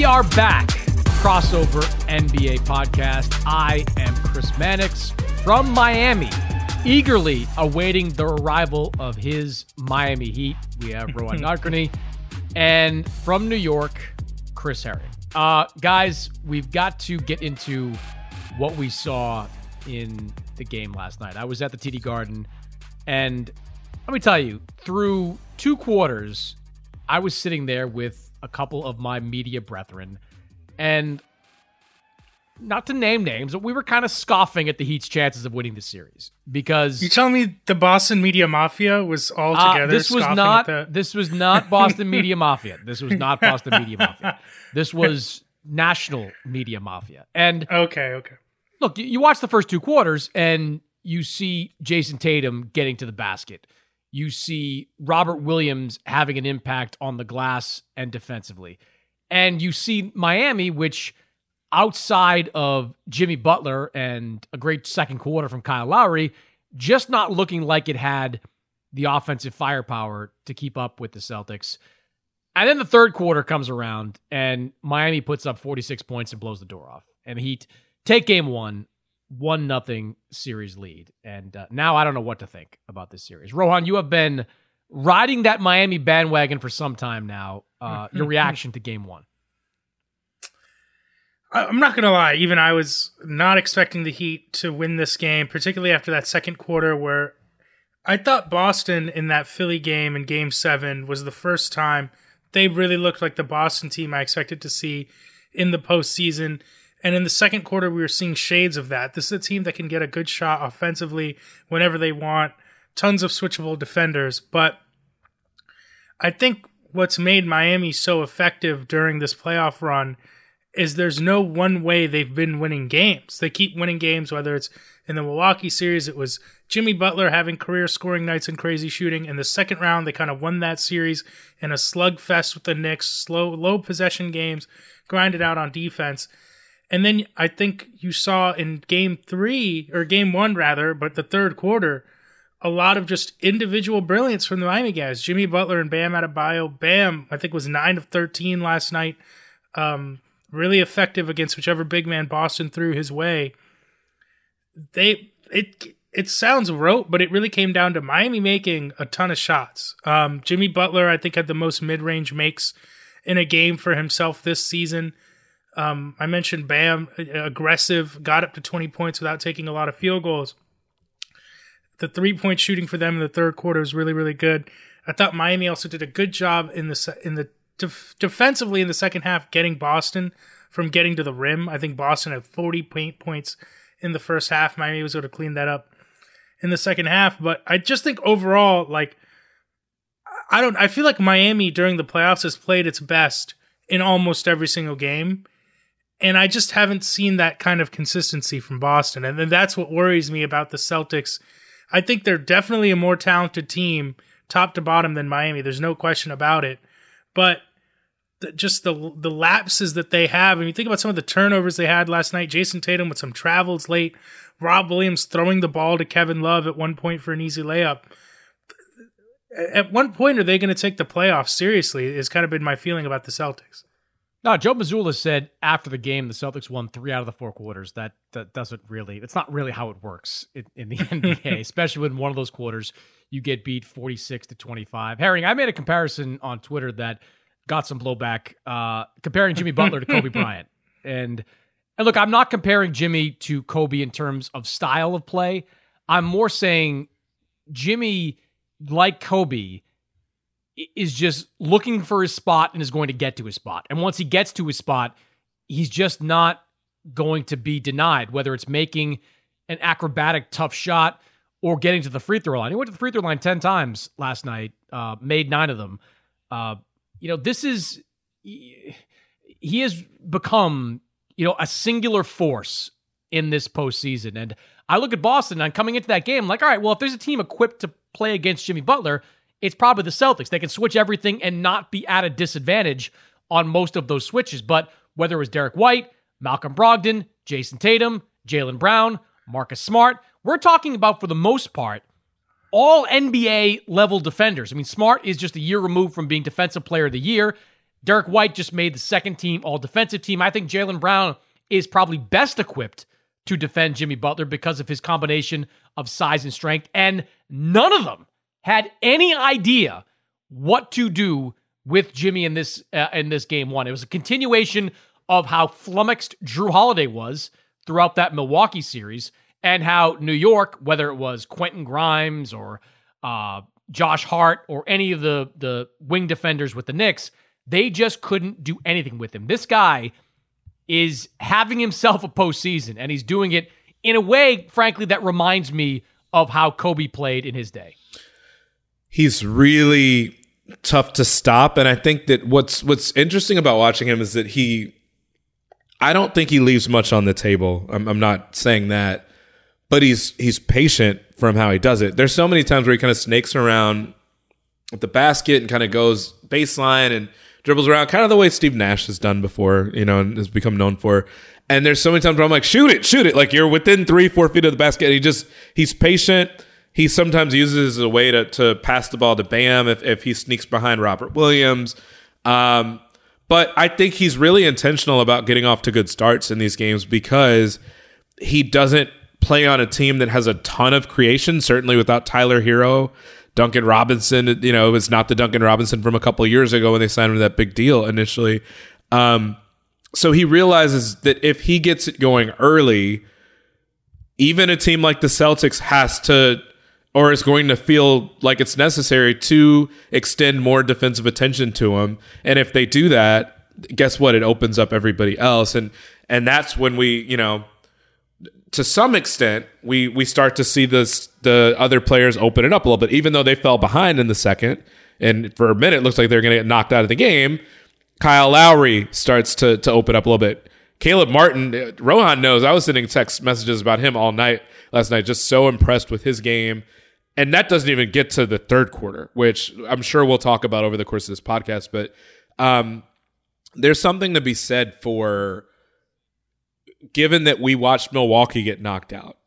We are back. Crossover NBA podcast. I am Chris Mannix from Miami, eagerly awaiting the arrival of his Miami Heat. We have Rohan Nadkarni. And from New York, Chris Herring. Uh, guys, we've got to get into what we saw in the game last night. I was at the TD Garden, and let me tell you, through two quarters, I was sitting there with a couple of my media brethren, and not to name names, but we were kind of scoffing at the Heat's chances of winning the series because You telling me the Boston Media Mafia was all uh, together? this was scoffing not at the- this was not Boston Media Mafia. This was not Boston Media Mafia. This was National Media Mafia. And okay, okay. look, you watch the first two quarters and you see Jayson Tatum getting to the basket. You see Robert Williams having an impact on the glass and defensively. And you see Miami, which outside of Jimmy Butler and a great second quarter from Kyle Lowry, just not looking like it had the offensive firepower to keep up with the Celtics. And then the third quarter comes around and Miami puts up 46 points and blows the door off. And the Heat take game one, one nothing series lead. And uh, now I don't know what to think about this series. Rohan, you have been riding that Miami bandwagon for some time now. Uh, your reaction to game one? I'm not gonna lie. Even I was not expecting the Heat to win this game, particularly after that second quarter where I thought Boston in that Philly game in Game Seven was the first time they really looked like the Boston team I expected to see in the postseason. And in the second quarter, we were seeing shades of that. This is a team that can get a good shot offensively whenever they want. Tons of switchable defenders, but I think what's made Miami so effective during this playoff run is there's no one way they've been winning games. They keep winning games, whether it's in the Milwaukee series, it was Jimmy Butler having career scoring nights and crazy shooting. In the second round, they kind of won that series in a slugfest with the Knicks, slow, low possession games, grinded out on defense. And then I think you saw in game three, or game one rather, but the third quarter, a lot of just individual brilliance from the Miami guys. Jimmy Butler and Bam Adebayo. Bam, I think was nine of thirteen last night. Um, really effective against whichever big man Boston threw his way. They it it sounds rote, but it really came down to Miami making a ton of shots. Um, Jimmy Butler, I think, had the most mid range makes in a game for himself this season. Um, I mentioned Bam, aggressive, got up to 20 points without taking a lot of field goals. The three point shooting for them in the third quarter was really, really good. I thought Miami also did a good job in the in the def- defensively in the second half, getting Boston from getting to the rim. I think Boston had 40 paint points in the first half. Miami was able to clean that up in the second half. But I just think overall, like, I don't, I feel like Miami during the playoffs has played its best in almost every single game. And I just haven't seen that kind of consistency from Boston. And then that's what worries me about the Celtics. I think they're definitely a more talented team, top to bottom, than Miami. There's no question about it. But the, just the the lapses that they have. And you think about some of the turnovers they had last night. Jayson Tatum with some travels late. Rob Williams throwing the ball to Kevin Love at one point for an easy layup. At one point, are they going to take the playoffs seriously? Has kind of been my feeling about the Celtics. No, Joe Mazzulla said after the game the Celtics won three out of the four quarters. That that doesn't really. It's not really how it works in, in the NBA, especially when one of those quarters you get beat forty six to twenty five. Herring, I made a comparison on Twitter that got some blowback uh, comparing Jimmy Butler to Kobe Bryant. And and look, I'm not comparing Jimmy to Kobe in terms of style of play. I'm more saying Jimmy, like Kobe, is just looking for his spot and is going to get to his spot. And once he gets to his spot, he's just not going to be denied, whether it's making an acrobatic tough shot or getting to the free throw line. He went to the free throw line 10 times last night, uh, made nine of them. Uh, you know, this is he has become, you know, a singular force in this postseason. And I look at Boston and coming into that game, I'm like, all right, well, if there's a team equipped to play against Jimmy Butler, it's probably the Celtics. They can switch everything and not be at a disadvantage on most of those switches. But whether it was Derrick White, Malcolm Brogdon, Jayson Tatum, Jaylen Brown, Marcus Smart, we're talking about, for the most part, all NBA level defenders. I mean, Smart is just a year removed from being Defensive Player of the Year. Derrick White just made the second team All Defensive team. I think Jaylen Brown is probably best equipped to defend Jimmy Butler because of his combination of size and strength. And none of them had any idea what to do with Jimmy in this uh, in this game one. It was a continuation of how flummoxed Jrue Holiday was throughout that Milwaukee series and how New York, whether it was Quentin Grimes or uh, Josh Hart or any of the the wing defenders with the Knicks, they just couldn't do anything with him. This guy is having himself a postseason, and he's doing it in a way, frankly, that reminds me of how Kobe played in his day. He's really tough to stop, and I think that what's what's interesting about watching him is that he, I don't think he leaves much on the table. I'm, I'm not saying that, but he's he's patient from how he does it. There's so many times where he kind of snakes around the basket and kind of goes baseline and dribbles around, kind of the way Steve Nash has done before, you know, and has become known for. And there's so many times where I'm like, shoot it, shoot it. Like you're within three, four feet of the basket. And he just, he's patient. He sometimes uses it as a way to, to pass the ball to Bam if, if he sneaks behind Robert Williams. Um, but I think he's really intentional about getting off to good starts in these games because he doesn't play on a team that has a ton of creation, certainly without Tyler Herro. Duncan Robinson, you know, it was not the Duncan Robinson from a couple years ago when they signed him to that big deal initially. Um, so he realizes that if he gets it going early, even a team like the Celtics has to or is going to feel like it's necessary to extend more defensive attention to him. And if they do that, guess what? It opens up everybody else. And and that's when we, you know, to some extent, we we start to see this the other players open it up a little bit, even though they fell behind in the second. And for a minute, it looks like they're going to get knocked out of the game. Kyle Lowry starts to to open up a little bit. Caleb Martin, uh, Rohan knows. I was sending text messages about him all night last night. Just so impressed with his game, and that doesn't even get to the third quarter, which I'm sure we'll talk about over the course of this podcast. But um, there's something to be said for given that we watched Milwaukee get knocked out,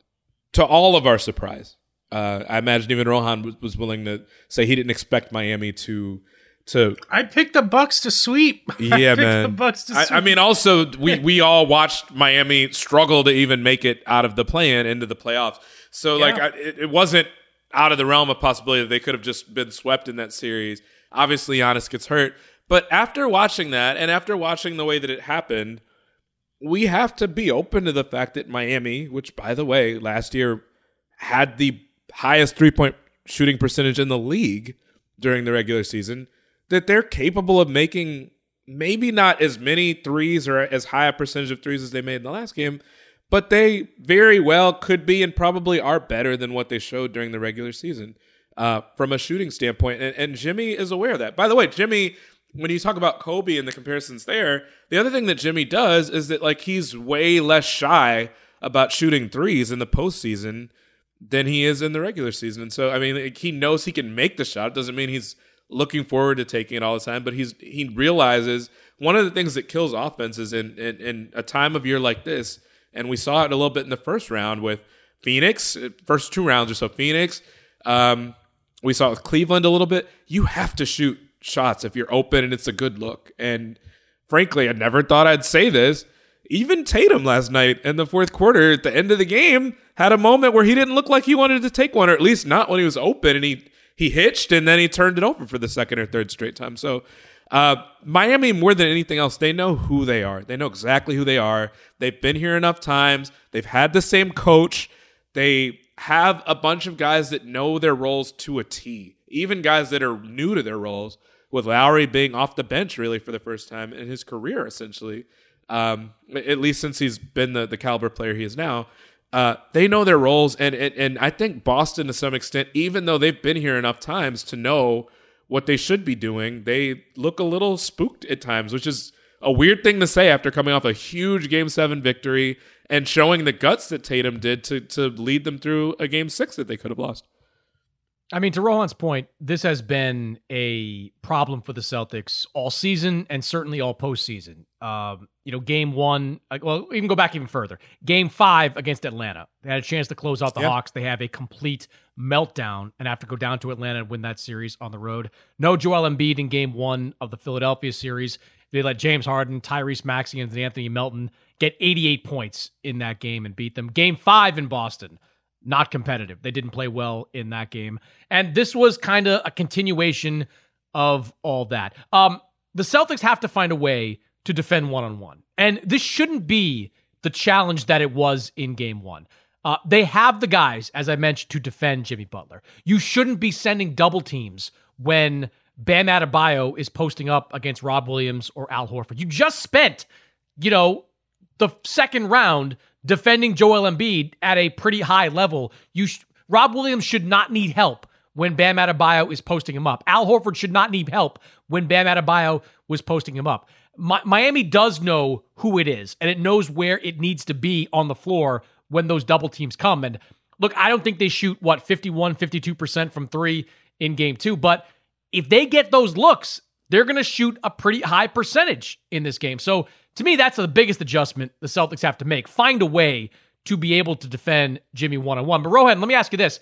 to all of our surprise. Uh, I imagine even Rohan was, was willing to say he didn't expect Miami to to. I picked the Bucks to sweep. I Yeah, picked man. The Bucks to I, sweep. I mean, also we we all watched Miami struggle to even make it out of the play-in into the playoffs. So like, I, it, it wasn't out of the realm of possibility that they could have just been swept in that series. Obviously, Giannis gets hurt, but after watching that and after watching the way that it happened, we have to be open to the fact that Miami, which by the way, last year had the highest three-point shooting percentage in the league during the regular season, that they're capable of making maybe not as many threes or as high a percentage of threes as they made in the last game, but they very well could be and probably are better than what they showed during the regular season uh, from a shooting standpoint. And, and Jimmy is aware of that. By the way, Jimmy, when you talk about Kobe and the comparisons there, the other thing that Jimmy does is that like he's way less shy about shooting threes in the postseason than he is in the regular season. And so, I mean, like, he knows he can make the shot. It doesn't mean he's looking forward to taking it all the time, but he's he realizes one of the things that kills offenses in, in in a time of year like this, and we saw it a little bit in the first round with Phoenix, first two rounds or so. Phoenix, um, we saw it with Cleveland a little bit. You have to shoot shots if you're open and it's a good look. And frankly, I never thought I'd say this. Even Tatum last night in the fourth quarter, at the end of the game, had a moment where he didn't look like he wanted to take one, or at least not when he was open, and he he hitched and then he turned it over for the second or third straight time. So uh, Miami, more than anything else, they know who they are. They know exactly who they are. They've been here enough times. They've had the same coach. They have a bunch of guys that know their roles to a T. Even guys that are new to their roles, with Lowry being off the bench really for the first time in his career, essentially, um, at least since he's been the, the caliber player he is now. Uh, they know their roles, and, and and I think Boston, to some extent, even though they've been here enough times to know what they should be doing, they look a little spooked at times, which is a weird thing to say after coming off a huge Game Seven victory and showing the guts that Tatum did to to lead them through a Game Six that they could have lost. I mean, to Rohan's point, this has been a problem for the Celtics all season and certainly all postseason. Um, you know, game one, uh, well, even go back even further. Game five against Atlanta. They had a chance to close out the Yeah. Hawks. They have a complete meltdown and have to go down to Atlanta and win that series on the road. No Joel Embiid in game one of the Philadelphia series. They let James Harden, Tyrese Maxey, and Anthony Melton get 88 points in that game and beat them. Game five in Boston not competitive. They didn't play well in that game. And this was kind of a continuation of all that. Um, the Celtics have to find a way to defend one on one. And this shouldn't be the challenge that it was in game one. Uh, they have the guys, as I mentioned, to defend Jimmy Butler. You shouldn't be sending double teams when Bam Adebayo is posting up against Rob Williams or Al Horford. You just spent, you know, the second round defending Joel Embiid at a pretty high level. You sh- Rob Williams should not need help when Bam Adebayo is posting him up. Al Horford should not need help when Bam Adebayo was posting him up. Mi- Miami does know who it is, and it knows where it needs to be on the floor when those double teams come. And look, I don't think they shoot, what, 51, 52% from three in game two, but if they get those looks, they're going to shoot a pretty high percentage in this game. So to me, that's the biggest adjustment the Celtics have to make. Find a way to be able to defend Jimmy one on one. But Rohan, let me ask you this: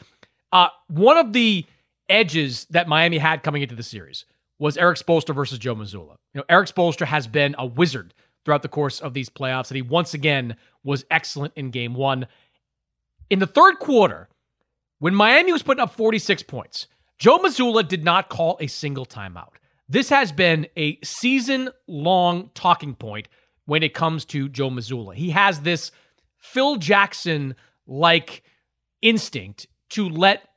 uh, one of the edges that Miami had coming into the series was Erik Spoelstra versus Joe Mazzulla. You know, Erik Spoelstra has been a wizard throughout the course of these playoffs, that he once again was excellent in Game One. In the third quarter, when Miami was putting up 46 points, Joe Mazzulla did not call a single timeout. This has been a season long talking point when it comes to Joe Mazzulla. He has this Phil Jackson like instinct to let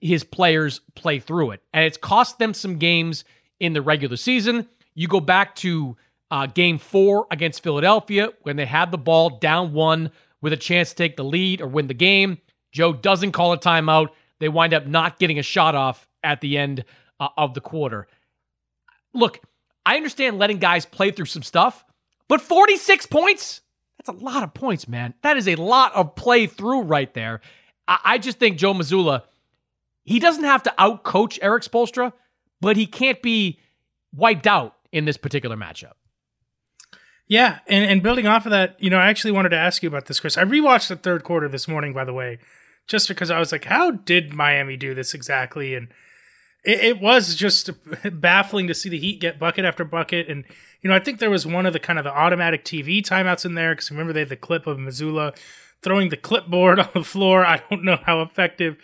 his players play through it. And it's cost them some games in the regular season. You go back to uh, game four against Philadelphia when they had the ball down one with a chance to take the lead or win the game. Joe doesn't call a timeout. They wind up not getting a shot off at the end uh, of the quarter. Look, I understand letting guys play through some stuff, but 46 points? That's a lot of points, man. That is a lot of play through right there. I, I just think Joe Mazzulla, he doesn't have to outcoach Erik Spoelstra, but he can't be wiped out in this particular matchup. Yeah, and, and building off of that, you know, I actually wanted to ask you about this, Chris. I rewatched the third quarter this morning, by the way, just because I was like, how did Miami do this exactly? And it, it was just baffling to see the Heat get bucket after bucket. And, you know, I think there was one of the kind of the automatic TV timeouts in there because remember they had the clip of Mazzulla throwing the clipboard on the floor. I don't know how effective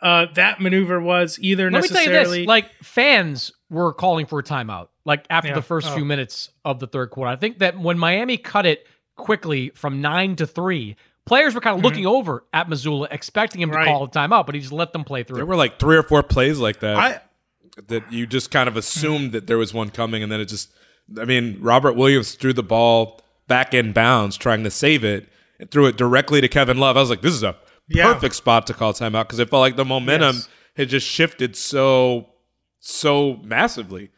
uh, that maneuver was either Let necessarily. me tell you this: like fans were calling for a timeout, like after Yeah. the first Oh. few minutes of the third quarter. I think that when Miami cut it quickly from nine to three, players were kind of mm-hmm. looking over at Mazzulla, expecting him to Right. call a timeout, but he just let them play through. There were like three or four plays like that I, that you just kind of assumed mm. that there was one coming, and then it just. I mean, Robert Williams threw the ball back in bounds, trying to save it, and threw it directly to Kevin Love. I was like, this is a Yeah. perfect spot to call a timeout because it felt like the momentum Yes. had just shifted so so massively.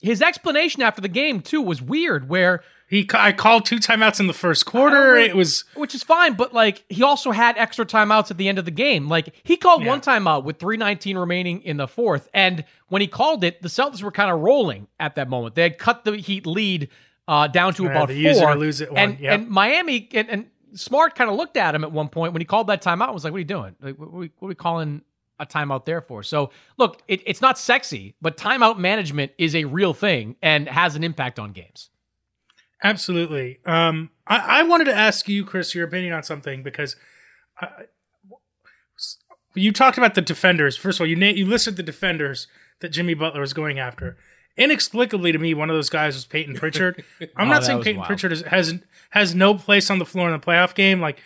His explanation after the game too was weird, where he, I called two timeouts in the first quarter. It was which is fine, but like he also had extra timeouts at the end of the game. Like he called Yeah. one timeout with 319 remaining in the fourth. And when he called it, the Celtics were kind of rolling at that moment. They had cut the Heat lead uh, down to Yeah, about four. lose it one, and, yep. and Miami and, and Smart kind of looked at him at one point when he called that timeout and was like, What are you doing? Like, what are we, what are we calling a timeout there for? So look, it, it's not sexy, but timeout management is a real thing and has an impact on games. Absolutely. Um, I, I wanted to ask you, Chris, your opinion on something because I, you talked about the defenders. First of all, you na- you listed the defenders that Jimmy Butler was going after. Inexplicably to me, one of those guys was Peyton Pritchard. I'm Oh, not saying Peyton wild. Pritchard is, has has no place on the floor in the playoff game. Like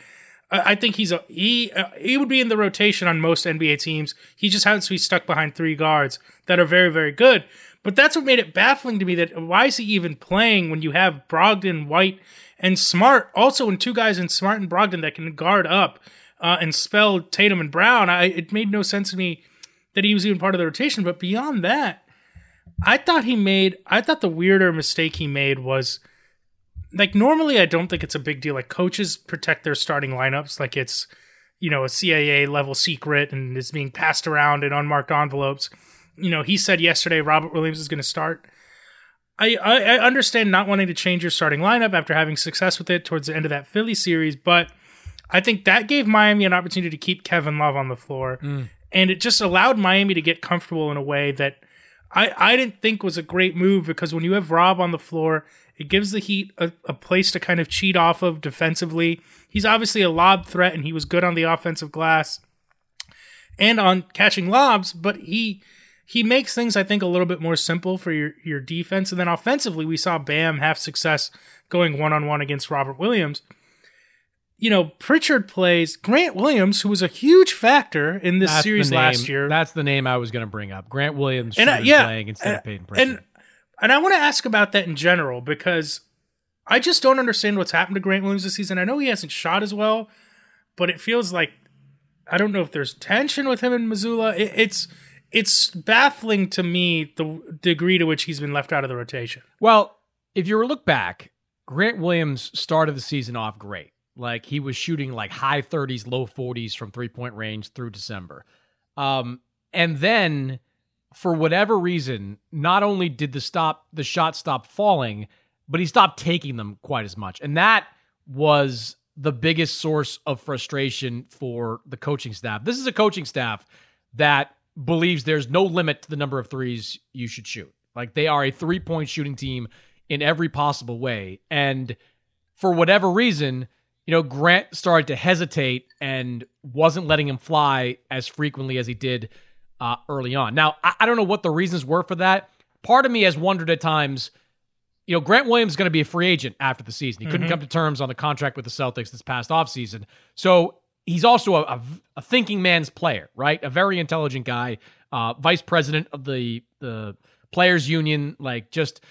I think he's a he uh, he would be in the rotation on most NBA teams. He just happens to be stuck behind three guards that are very very good. But that's what made it baffling to me. That why is he even playing when you have Brogdon, White, and Smart? Also, in two guys in Smart and Brogdon that can guard up uh, and spell Tatum and Brown. I it made no sense to me that he was even part of the rotation. But beyond that, I thought he made. I thought the weirder mistake he made was like normally I don't think it's a big deal. Like coaches protect their starting lineups like it's you know a CIA level secret and it's being passed around in unmarked envelopes. You know, he said yesterday Robert Williams is going to start. I, I I understand not wanting to change your starting lineup after having success with it towards the end of that Philly series, but I think that gave Miami an opportunity to keep Kevin Love on the floor, mm. and it just allowed Miami to get comfortable in a way that I, I didn't think was a great move because when you have Rob on the floor, it gives the Heat a, a place to kind of cheat off of defensively. He's obviously a lob threat and he was good on the offensive glass and on catching lobs, but he he makes things I think a little bit more simple for your your defense. And then offensively, we saw Bam have success going one on one against Robert Williams. You know, Pritchard plays Grant Williams, who was a huge factor in this That's series last year. That's the name I was going to bring up. Grant Williams And, uh, yeah, playing instead and, of Peyton Pritchard. and and I want to ask about that in general because I just don't understand what's happened to Grant Williams this season. I know he hasn't shot as well, but it feels like I don't know if there's tension with him in Mazzulla. It, it's it's baffling to me the degree to which he's been left out of the rotation. Well, if you were look back, Grant Williams started the season off great. Like he was shooting like high 30s, low 40s from three point range through December. Um, and then for whatever reason, not only did the stop the shot stop falling, but he stopped taking them quite as much. And that was the biggest source of frustration for the coaching staff. This is a coaching staff that believes there's no limit to the number of threes you should shoot. Like they are a three point shooting team in every possible way. And for whatever reason, you know, Grant started to hesitate and wasn't letting him fly as frequently as he did uh, early on. Now, I, I don't know what the reasons were for that. Part of me has wondered at times, you know, Grant Williams is going to be a free agent after the season. He couldn't come to terms on the contract with the Celtics this past offseason. So he's also a, a, a thinking man's player, right? A very intelligent guy, uh, vice president of the the players union. Like, just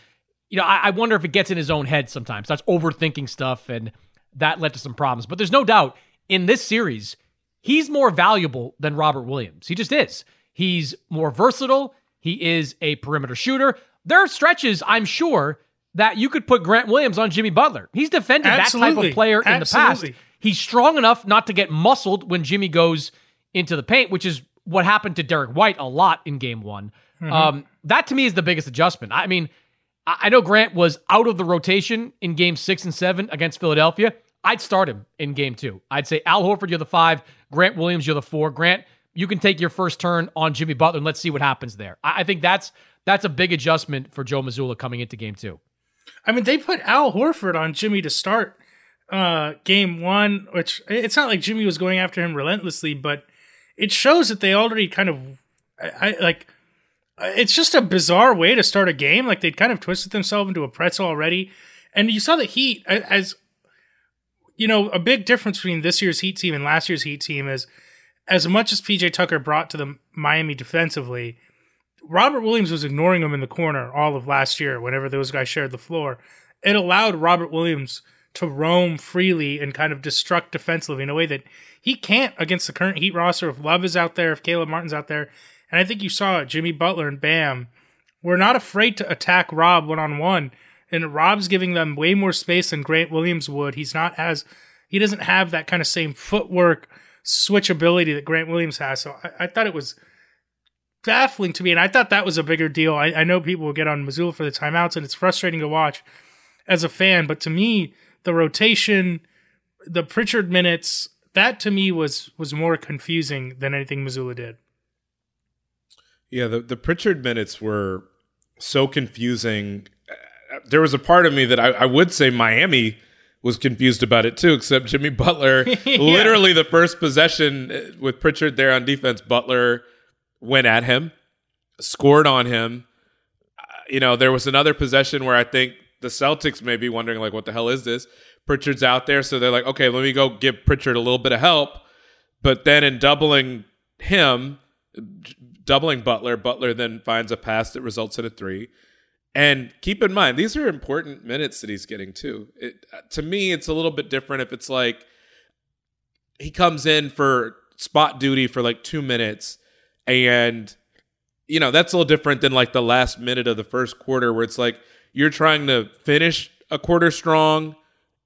you know, I, I wonder if it gets in his own head sometimes. Starts overthinking stuff, and that led to some problems. But there's no doubt in this series, he's more valuable than Robert Williams. He just is. He's more versatile. He is a perimeter shooter. there are stretches, I'm sure, that you could put Grant Williams on Jimmy Butler. He's defended that type of player in the past. He's strong enough not to get muscled when Jimmy goes into the paint, which is what happened to Derrick White a lot in game one. Um, that to me is the biggest adjustment. I mean, I I know Grant was out of the rotation in game six and seven against Philadelphia. I'd start him in game two. I'd say Al Horford, you're the five. Grant Williams, you're the four. Grant, you can take your first turn on Jimmy Butler and let's see what happens there. I, I think that's that's a big adjustment for Joe Mazzulla coming into game two. I mean, they put Al Horford on Jimmy to start uh, game one, which it's not like Jimmy was going after him relentlessly, but it shows that they already kind of, I, I like, it's just a bizarre way to start a game. Like they'd kind of twisted themselves into a pretzel already, and you saw the Heat as, you know, a big difference between this year's Heat team and last year's Heat team is, as much as PJ Tucker brought to the Miami defensively, Robert Williams was ignoring him in the corner all of last year whenever those guys shared the floor. It allowed Robert Williams to roam freely and kind of destruct defensively in a way that he can't against the current Heat roster. If Love is out there, if Caleb Martin's out there, and I think you saw it, Jimmy Butler and Bam were not afraid to attack Rob one on one. And Rob's giving them way more space than Grant Williams would. He's not as he doesn't have that kind of same footwork switchability that Grant Williams has. So I, I thought it was baffling to me, and I thought that was a bigger deal. I, I know people will get on Mazzulla for the timeouts, and it's frustrating to watch as a fan. But to me, the rotation, the Pritchard minutes, that to me was was more confusing than anything Mazzulla did. Yeah, the, the Pritchard minutes were so confusing. There was a part of me that I, I would say Miami was confused about it too, except Jimmy Butler, literally the first possession with Pritchard there on defense, Butler went at him, scored on him. Uh, You know, there was another possession where I think the Celtics may be wondering, like, what the hell is this? Pritchard's out there, so they're like, okay, let me go give Pritchard a little bit of help. But then in doubling him, doubling Butler, Butler then finds a pass that results in a three. And keep in mind, these are important minutes that he's getting too. It, uh, to me, it's a little bit different if it's like he comes in for spot duty for like two minutes, and you know that's a little different than like the last minute of the first quarter where it's like you're trying to finish a quarter strong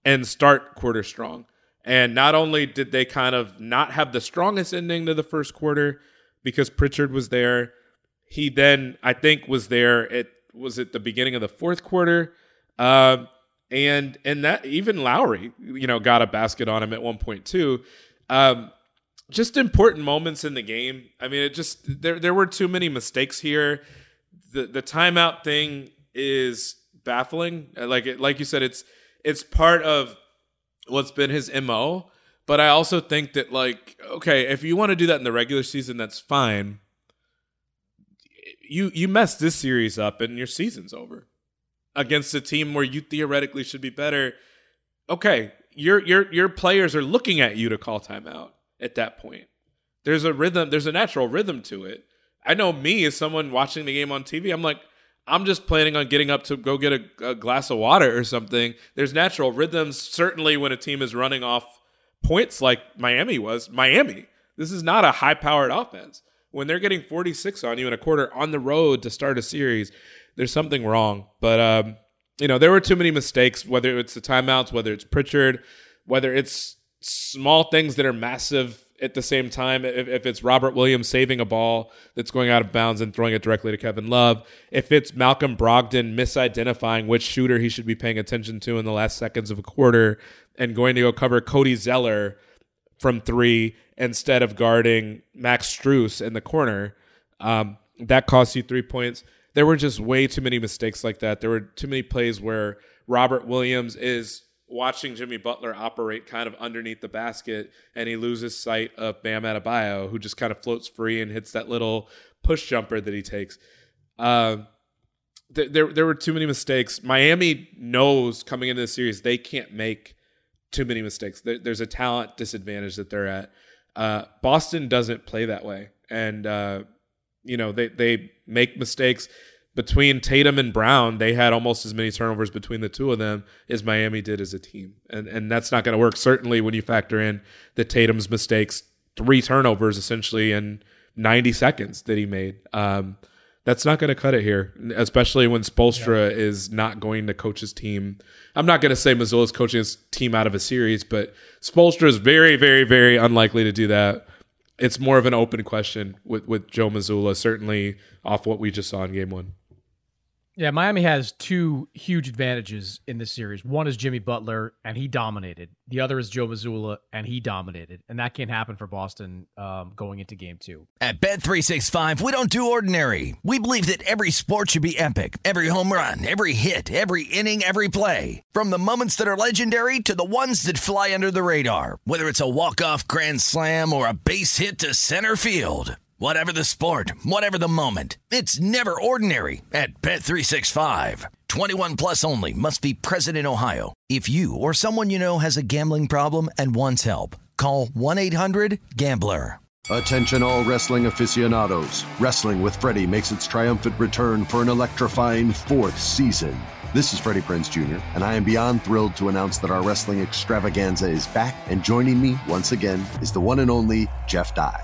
and start quarter strong. And not only did they kind of not have the strongest ending to the first quarter because Pritchard was there, he then I think was there at was it the beginning of the fourth quarter, um, and and that even Lowry, you know, got a basket on him at one point too. Um, just important moments in the game. I mean, it just there there were too many mistakes here. The the timeout thing is baffling. Like it, like you said, it's it's part of what's been his mo. But I also think that like okay, if you want to do that in the regular season, that's fine. You you messed this series up and your season's over against a team where you theoretically should be better. Okay, your your your players are looking at you to call timeout at that point. There's a rhythm, there's a natural rhythm to it. I know me as someone watching the game on TV, I'm like, I'm just planning on getting up to go get a, a glass of water or something. There's natural rhythms, certainly when a team is running off points like Miami was. Miami, this is not a high powered offense. When they're getting 46 on you in a quarter on the road to start a series, there's something wrong. But, um, you know, there were too many mistakes, whether it's the timeouts, whether it's Pritchard, whether it's small things that are massive at the same time. If, if it's Robert Williams saving a ball that's going out of bounds and throwing it directly to Kevin Love, if it's Malcolm Brogdon misidentifying which shooter he should be paying attention to in the last seconds of a quarter and going to go cover Cody Zeller from three instead of guarding Max Strus in the corner, um, that costs you three points. There were just way too many mistakes like that. There were too many plays where Robert Williams is watching Jimmy Butler operate kind of underneath the basket, and he loses sight of Bam Adebayo, who just kind of floats free and hits that little push jumper that he takes. Uh, th- there, there were too many mistakes. Miami knows coming into the series they can't make too many mistakes. There, there's a talent disadvantage that they're at. Uh, Boston doesn't play that way, and uh, you know they they make mistakes between Tatum and Brown, they had almost as many turnovers between the two of them as Miami did as a team. And and that's not going to work certainly when you factor in the Tatum's mistakes, three turnovers essentially in 90 seconds that he made. Um, That's not going to cut it here, especially when Spoelstra yeah. is not going to coach his team. I'm not going to say Mazzulla's coaching his team out of a series, but Spoelstra is very, very, very unlikely to do that. It's more of an open question with, with Joe Mazzulla, certainly off what we just saw in game one. Yeah, Miami has two huge advantages in this series. One is Jimmy Butler, and he dominated. The other is Joe Mazzulla, and he dominated. And that can't happen for Boston um, going into game two. At Bet365, we don't do ordinary. We believe that every sport should be epic every home run, every hit, every inning, every play. From the moments that are legendary to the ones that fly under the radar, whether it's a walk-off grand slam or a base hit to center field. Whatever the sport, whatever the moment, it's never ordinary at Bet365. 21 plus only must be present in Ohio. If you or someone you know has a gambling problem and wants help, call 1-800-GAMBLER. Attention all wrestling aficionados. Wrestling with Freddie makes its triumphant return for an electrifying fourth season. This is Freddie Prinze Jr., and I am beyond thrilled to announce that our wrestling extravaganza is back, and joining me once again is the one and only Jeff Dye.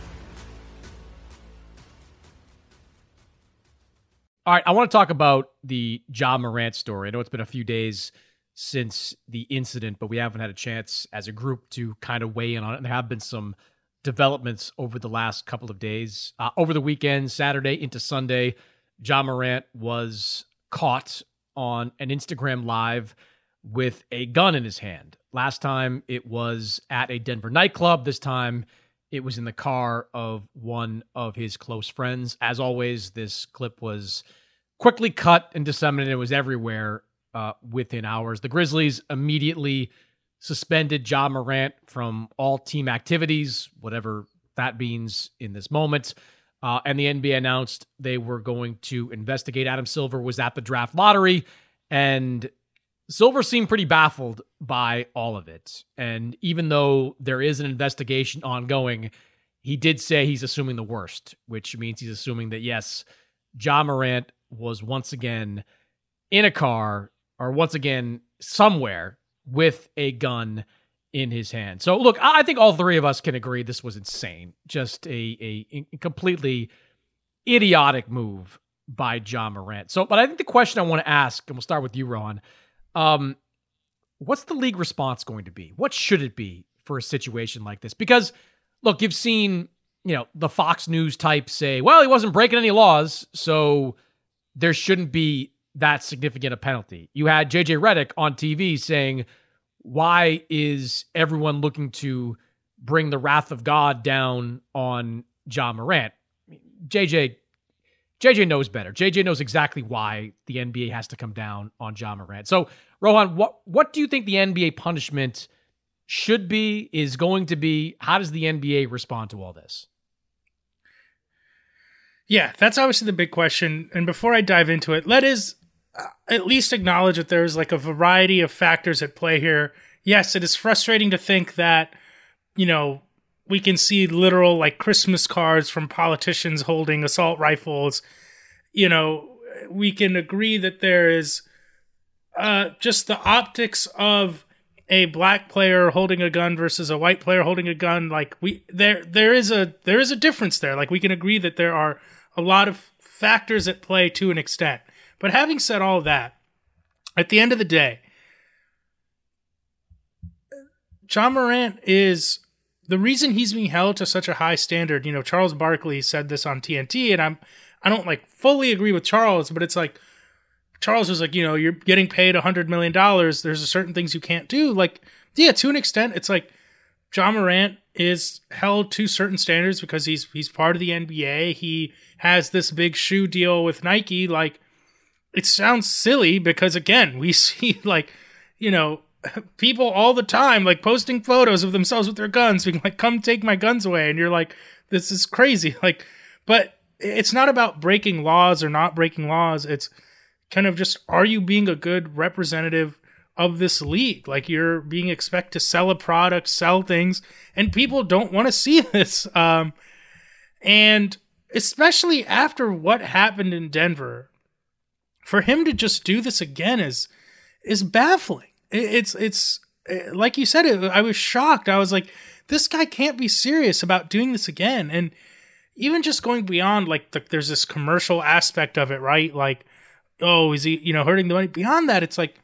All right, I want to talk about the Ja Morant story. I know it's been a few days since the incident, but we haven't had a chance as a group to kind of weigh in on it. And there have been some developments over the last couple of days. Uh, over the weekend, Saturday into Sunday, Ja Morant was caught on an Instagram live with a gun in his hand. Last time it was at a Denver nightclub. This time it was in the car of one of his close friends. As always, this clip was quickly cut and disseminated. It was everywhere uh, within hours. The Grizzlies immediately suspended Ja Morant from all team activities, whatever that means in this moment. Uh, and the NBA announced they were going to investigate. Adam Silver was at the draft lottery, and Silver seemed pretty baffled by all of it. And even though there is an investigation ongoing, he did say he's assuming the worst, which means he's assuming that, yes, Ja Morant was once again in a car or once again somewhere with a gun in his hand. So, look, I think all three of us can agree this was insane. Just a, a completely idiotic move by Ja Morant. So, but I think the question I want to ask, and we'll start with you, Ron um, what's the league response going to be? What should it be for a situation like this? Because look, you've seen you know, the Fox News types say, well, he wasn't breaking any laws, so there shouldn't be that significant a penalty. You had JJ Redick on TV saying, why is everyone looking to bring the wrath of God down on Ja Morant? JJ JJ knows better. JJ knows exactly why the NBA has to come down on Ja Morant. So, Rohan, what what do you think the NBA punishment should be, is going to be? How does the NBA respond to all this? Yeah, that's obviously the big question. And before I dive into it, let us uh, at least acknowledge that there's like a variety of factors at play here. Yes, it is frustrating to think that, you know, we can see literal like Christmas cards from politicians holding assault rifles. You know, we can agree that there is uh, just the optics of a black player holding a gun versus a white player holding a gun. Like we there there is a there is a difference there. Like we can agree that there are a lot of factors at play to an extent. But having said all that, at the end of the day, Ja Morant is the reason he's being held to such a high standard. You know, Charles Barkley said this on TNT, and I'm I don't like fully agree with Charles, but it's like Charles was like, you know, you're getting paid a hundred million dollars. There's a certain things you can't do. Like, yeah, to an extent, it's like Ja Morant is held to certain standards because he's he's part of the NBA. He has this big shoe deal with Nike. Like, it sounds silly because again, we see like, you know, people all the time like posting photos of themselves with their guns, being like, "Come take my guns away," and you're like, "This is crazy." Like, but it's not about breaking laws or not breaking laws. It's kind of just are you being a good representative of this league. Like you're being expected to sell a product, sell things, and people don't want to see this. Um, and especially after what happened in Denver, for him to just do this again is is baffling. It's it's like you said. It, I was shocked. I was like, this guy can't be serious about doing this again. And even just going beyond like the, there's this commercial aspect of it, right? Like, oh, is he you know hurting the money? Beyond that, it's like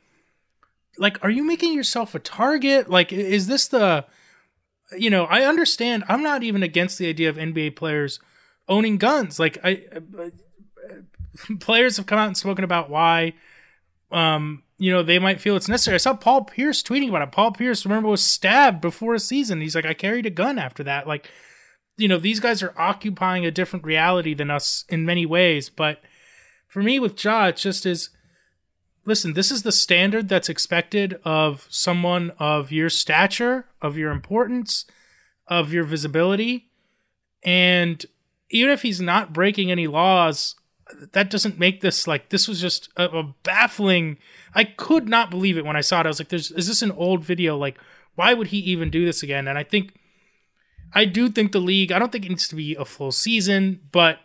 like are you making yourself a target like is this the you know i understand i'm not even against the idea of nba players owning guns like i uh, players have come out and spoken about why um you know they might feel it's necessary. I saw paul pierce tweeting about it. Paul pierce remember was stabbed before a season. He's like i carried a gun after that. Like you know these guys are occupying a different reality than us in many ways. But for me with ja it just is listen, this is the standard that's expected of someone of your stature, of your importance, of your visibility. And even if he's not breaking any laws, that doesn't make this like this was just a, a baffling. I could not believe it when I saw it. I was like, "There's is this an old video? Like, why would he even do this again?" And I think, I do think the league. I don't think it needs to be a full season, but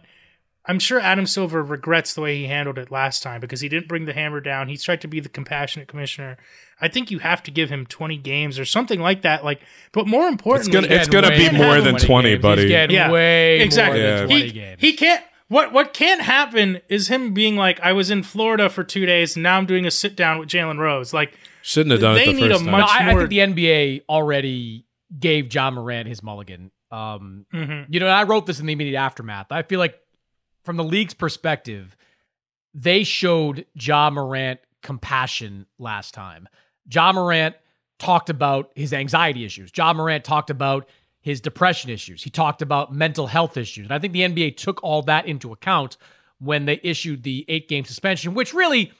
I'm sure Adam Silver regrets the way he handled it last time because he didn't bring the hammer down. He tried to be the compassionate commissioner. I think you have to give him 20 games or something like that. Like, but more importantly, it's gonna, it's gonna be more than 20, games. buddy. yeah, way exactly. more than 20 he, games. He can't. What what can't happen is him being like, I was in Florida for two days, and now I'm doing a sit down with Jalen Rose. Like, shouldn't have done they it the need first a time. much no, I, I think the NBA already gave Ja Morant his mulligan. Um, Mhm. You know, I wrote this in the immediate aftermath. I feel like, from the league's perspective, they showed Ja Morant compassion last time. Ja Morant talked about his anxiety issues. Ja Morant talked about his depression issues. He talked about mental health issues. And I think the NBA took all that into account when they issued the eight game suspension, which really,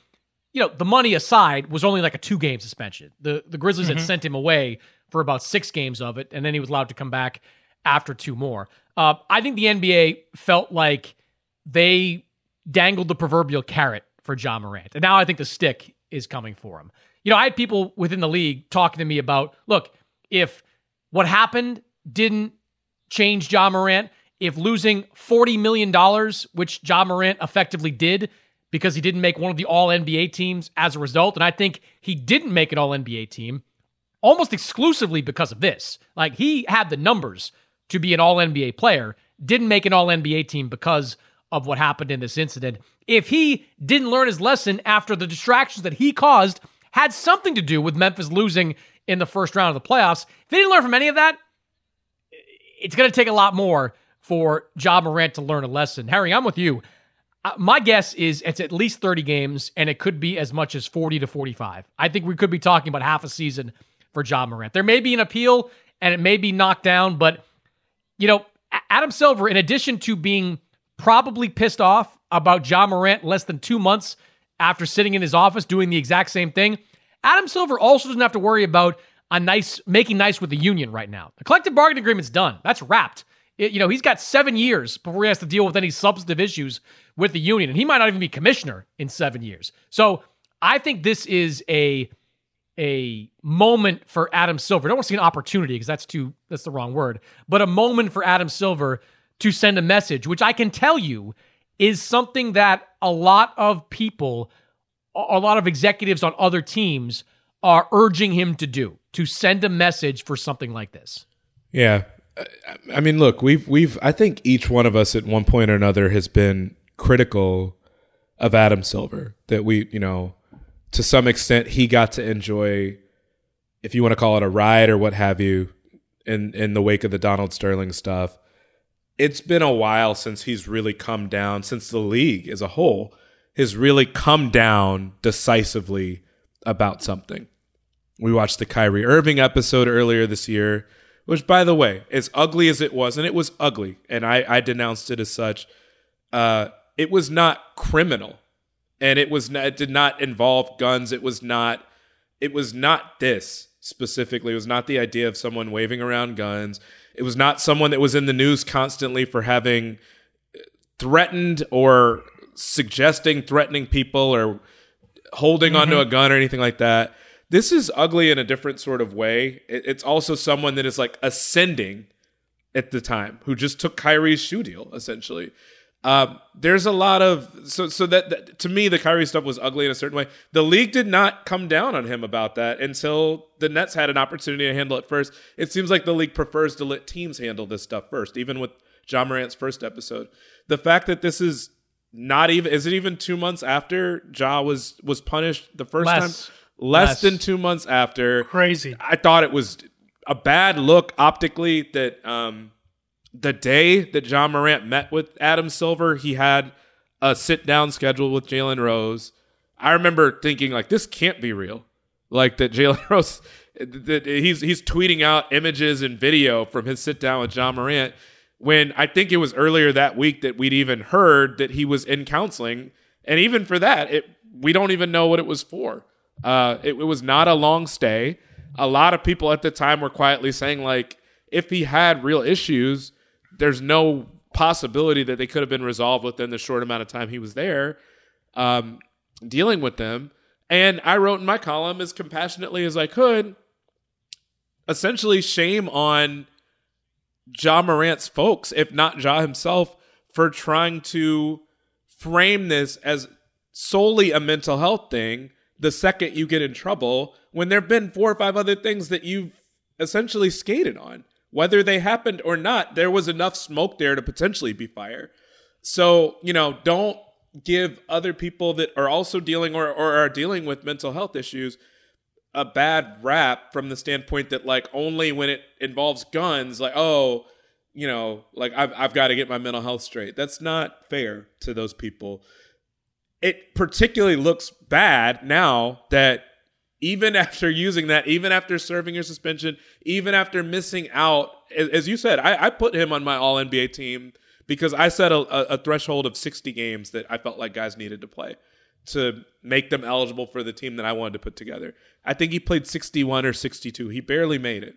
you know, the money aside, was only like a two game suspension. The the Grizzlies had sent him away for about six games of it, and then he was allowed to come back after two more. Uh, I think the NBA felt like they dangled the proverbial carrot for Ja Morant. And now I think the stick is coming for him. You know, I had people within the league talking to me about look, if what happened didn't change Ja Morant, if losing $40 million, which Ja Morant effectively did because he didn't make one of the all NBA teams as a result, and I think he didn't make an all NBA team almost exclusively because of this. Like he had the numbers to be an all NBA player, didn't make an all NBA team because of what happened in this incident. If he didn't learn his lesson after the distractions that he caused had something to do with Memphis losing in the first round of the playoffs, if he didn't learn from any of that, it's going to take a lot more for Ja Morant to learn a lesson. Harry, I'm with you. Uh, my guess is it's at least 30 games, and it could be as much as 40 to 45. I think we could be talking about half a season for Ja Morant. There may be an appeal, and it may be knocked down, but you know, Adam Silver, in addition to being probably pissed off about Ja Morant less than two months after sitting in his office doing the exact same thing, Adam Silver also doesn't have to worry about a nice making nice with the union right now. The collective bargaining agreement's done. That's wrapped. It, you know, he's got seven years before he has to deal with any substantive issues with the union, and he might not even be commissioner in seven years. So I think this is a a moment for Adam Silver. I don't want to see an opportunity because that's too that's the wrong word, but a moment for Adam Silver to send a message, which I can tell you is something that a lot of people, a lot of executives on other teams are urging him to do to send a message for something like this. Yeah. I mean, look, we've we've I think each one of us at one point or another has been critical of Adam Silver that we, you know, to some extent he got to enjoy if you want to call it a ride or what have you in in the wake of the Donald Sterling stuff. It's been a while since he's really come down since the league as a whole has really come down decisively about something. We watched the Kyrie Irving episode earlier this year, which, by the way, as ugly as it was, and it was ugly, and I, I denounced it as such. Uh, it was not criminal and it was not, it did not involve guns. It was not it was not this specifically. It was not the idea of someone waving around guns. It was not someone that was in the news constantly for having threatened or suggesting threatening people or holding mm-hmm. onto a gun or anything like that. This is ugly in a different sort of way. it's also someone that is like ascending at the time who just took Kyrie's shoe deal essentially. Um, there's a lot of so so that, that, to me the Kyrie stuff was ugly in a certain way. The league did not come down on him about that until the Nets had an opportunity to handle it first. It seems like the league prefers to let teams handle this stuff first, even with Ja Morant's first episode. The fact that this is not even is it even two months after Ja was was punished the first Less. time? Less, Less than two months after. Crazy. I thought it was a bad look optically that um the day that Ja Morant met with Adam Silver, he had a sit down schedule with Jalen Rose. I remember thinking like this can't be real. Like that Jalen Rose that he's he's tweeting out images and video from his sit down with Ja Morant when I think it was earlier that week that we'd even heard that he was in counseling. And even for that, it we don't even know what it was for. Uh, it, it was not a long stay. A lot of people at the time were quietly saying like if he had real issues, there's no possibility that they could have been resolved within the short amount of time he was there um, dealing with them. And I wrote in my column as compassionately as I could, essentially shame on Ja Morant's folks, if not Ja himself, for trying to frame this as solely a mental health thing the second you get in trouble when there have been four or five other things that you've essentially skated on whether they happened or not, there was enough smoke there to potentially be fire. So, you know, don't give other people that are also dealing or, or are dealing with mental health issues a bad rap from the standpoint that like only when it involves guns, like, oh, you know, like I've I've got to get my mental health straight. That's not fair to those people. It particularly looks bad now that even after using that, even after serving your suspension, even after missing out, as you said, I, I put him on my All NBA team because I set a, a, threshold of 60 games that I felt like guys needed to play to make them eligible for the team that I wanted to put together. I think he played 61 or 62. He barely made it.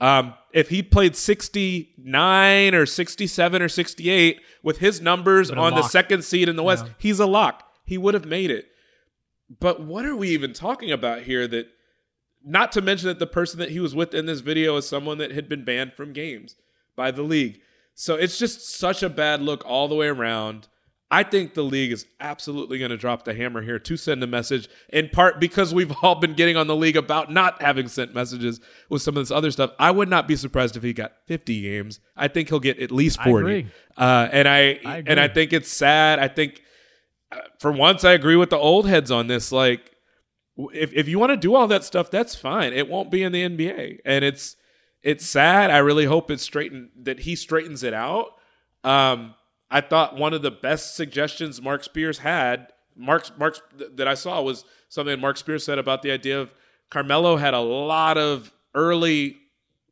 Um, if he played 69 or 67 or 68 with his numbers on the second seed in the West, yeah. he's a lock. He would have made it. But what are we even talking about here that not to mention that the person that he was with in this video is someone that had been banned from games by the league. So it's just such a bad look all the way around. I think the league is absolutely going to drop the hammer here to send a message, in part because we've all been getting on the league about not having sent messages with some of this other stuff. I would not be surprised if he got 50 games. I think he'll get at least 40. I uh, and I, I and I think it's sad. I think for once, I agree with the old heads on this. Like, if if you want to do all that stuff, that's fine. It won't be in the NBA, and it's it's sad. I really hope it's straightened that he straightens it out. Um, I thought one of the best suggestions Mark Spears had, Mark Mark that I saw was something that Mark Spears said about the idea of Carmelo had a lot of early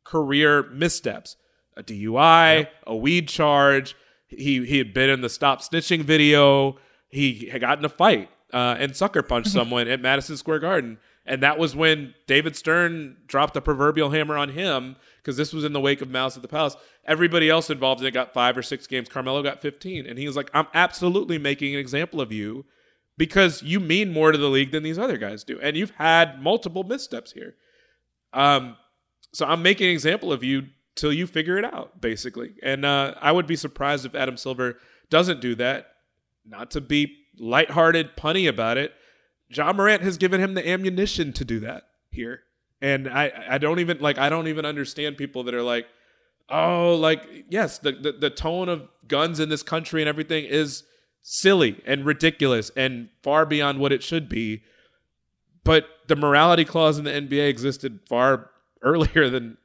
career missteps, a DUI, yep. a weed charge. He he had been in the stop snitching video. He had gotten a fight uh, and sucker punched someone at Madison Square Garden. And that was when David Stern dropped the proverbial hammer on him because this was in the wake of Malice at the Palace. Everybody else involved in it got five or six games. Carmelo got 15. And he was like, I'm absolutely making an example of you because you mean more to the league than these other guys do. And you've had multiple missteps here. Um, so I'm making an example of you till you figure it out, basically. And uh, I would be surprised if Adam Silver doesn't do that. Not to be lighthearted, punny about it. Ja Morant has given him the ammunition to do that here. And I, I don't even like I don't even understand people that are like, oh, like, yes, the, the, the tone of guns in this country and everything is silly and ridiculous and far beyond what it should be. But the morality clause in the NBA existed far earlier than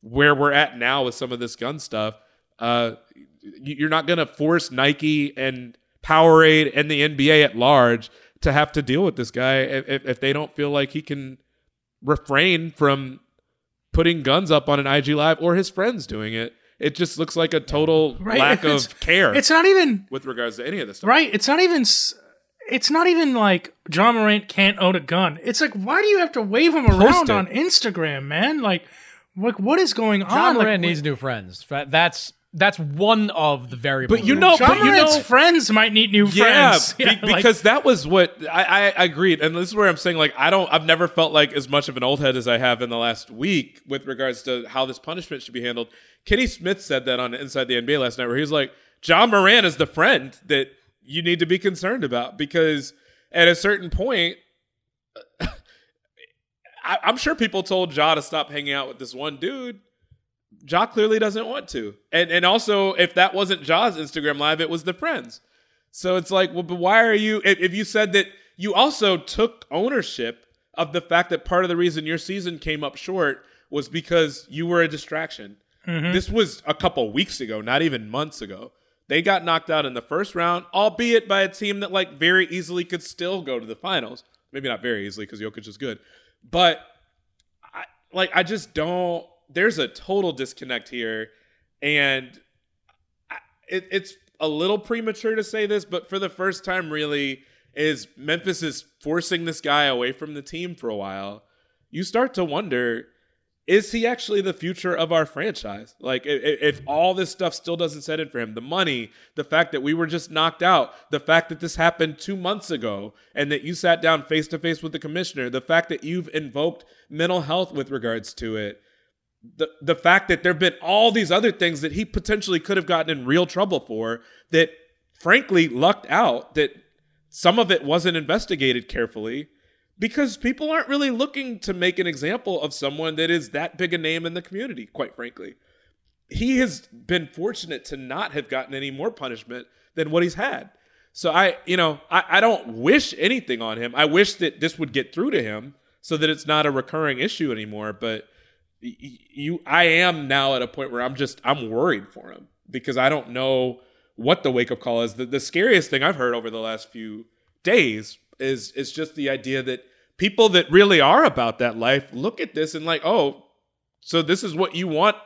where we're at now with some of this gun stuff. Uh, you're not going to force Nike and Powerade and the NBA at large to have to deal with this guy if, if they don't feel like he can refrain from putting guns up on an IG live or his friends doing it. It just looks like a total right. lack it's, of care. It's not even with regards to any of this stuff. Right. It's not even it's not even like Ja Morant can't own a gun. It's like why do you have to wave him Post around it. on Instagram, man? Like like what is going John on? Ja Morant like, needs new friends. That's that's one of the variables. But you know, John but you know, friends might need new yeah, friends. Yeah, be, because that was what I, I agreed, and this is where I'm saying like I don't, I've never felt like as much of an old head as I have in the last week with regards to how this punishment should be handled. Kenny Smith said that on Inside the NBA last night, where he was like, Ja Morant is the friend that you need to be concerned about because at a certain point. I, I'm sure people told Ja to stop hanging out with this one dude Ja clearly doesn't want to. And and also, if that wasn't Ja's Instagram live, it was the friends. So it's like, well, but why are you? If, if you said that you also took ownership of the fact that part of the reason your season came up short was because you were a distraction. Mm-hmm. This was a couple weeks ago, not even months ago. They got knocked out in the first round, albeit by a team that like very easily could still go to the finals. Maybe not very easily because Jokic is good, but I, like I just don't there's a total disconnect here, and it, it's a little premature to say this, but for the first time, really, is Memphis is forcing this guy away from the team for a while. You start to wonder is he actually the future of our franchise? Like, if, if, all this stuff still doesn't set in for him, the money, the fact that we were just knocked out, the fact that this happened two months ago, and that you sat down face to face with the commissioner, the fact that you've invoked mental health with regards to it, the the fact that there've been all these other things that he potentially could have gotten in real trouble for that frankly lucked out that some of it wasn't investigated carefully because people aren't really looking to make an example of someone that is that big a name in the community quite frankly. He has been fortunate to not have gotten any more punishment than what he's had. So i you know i, I don't wish anything on him. I wish that this would get through to him so that it's not a recurring issue anymore but you I am now at a point where I'm just I'm worried for him because I don't know what the wake up call is. The, the scariest thing I've heard over the last few days is is just the idea that people that really are about that life look at this and like, oh, so this is what you want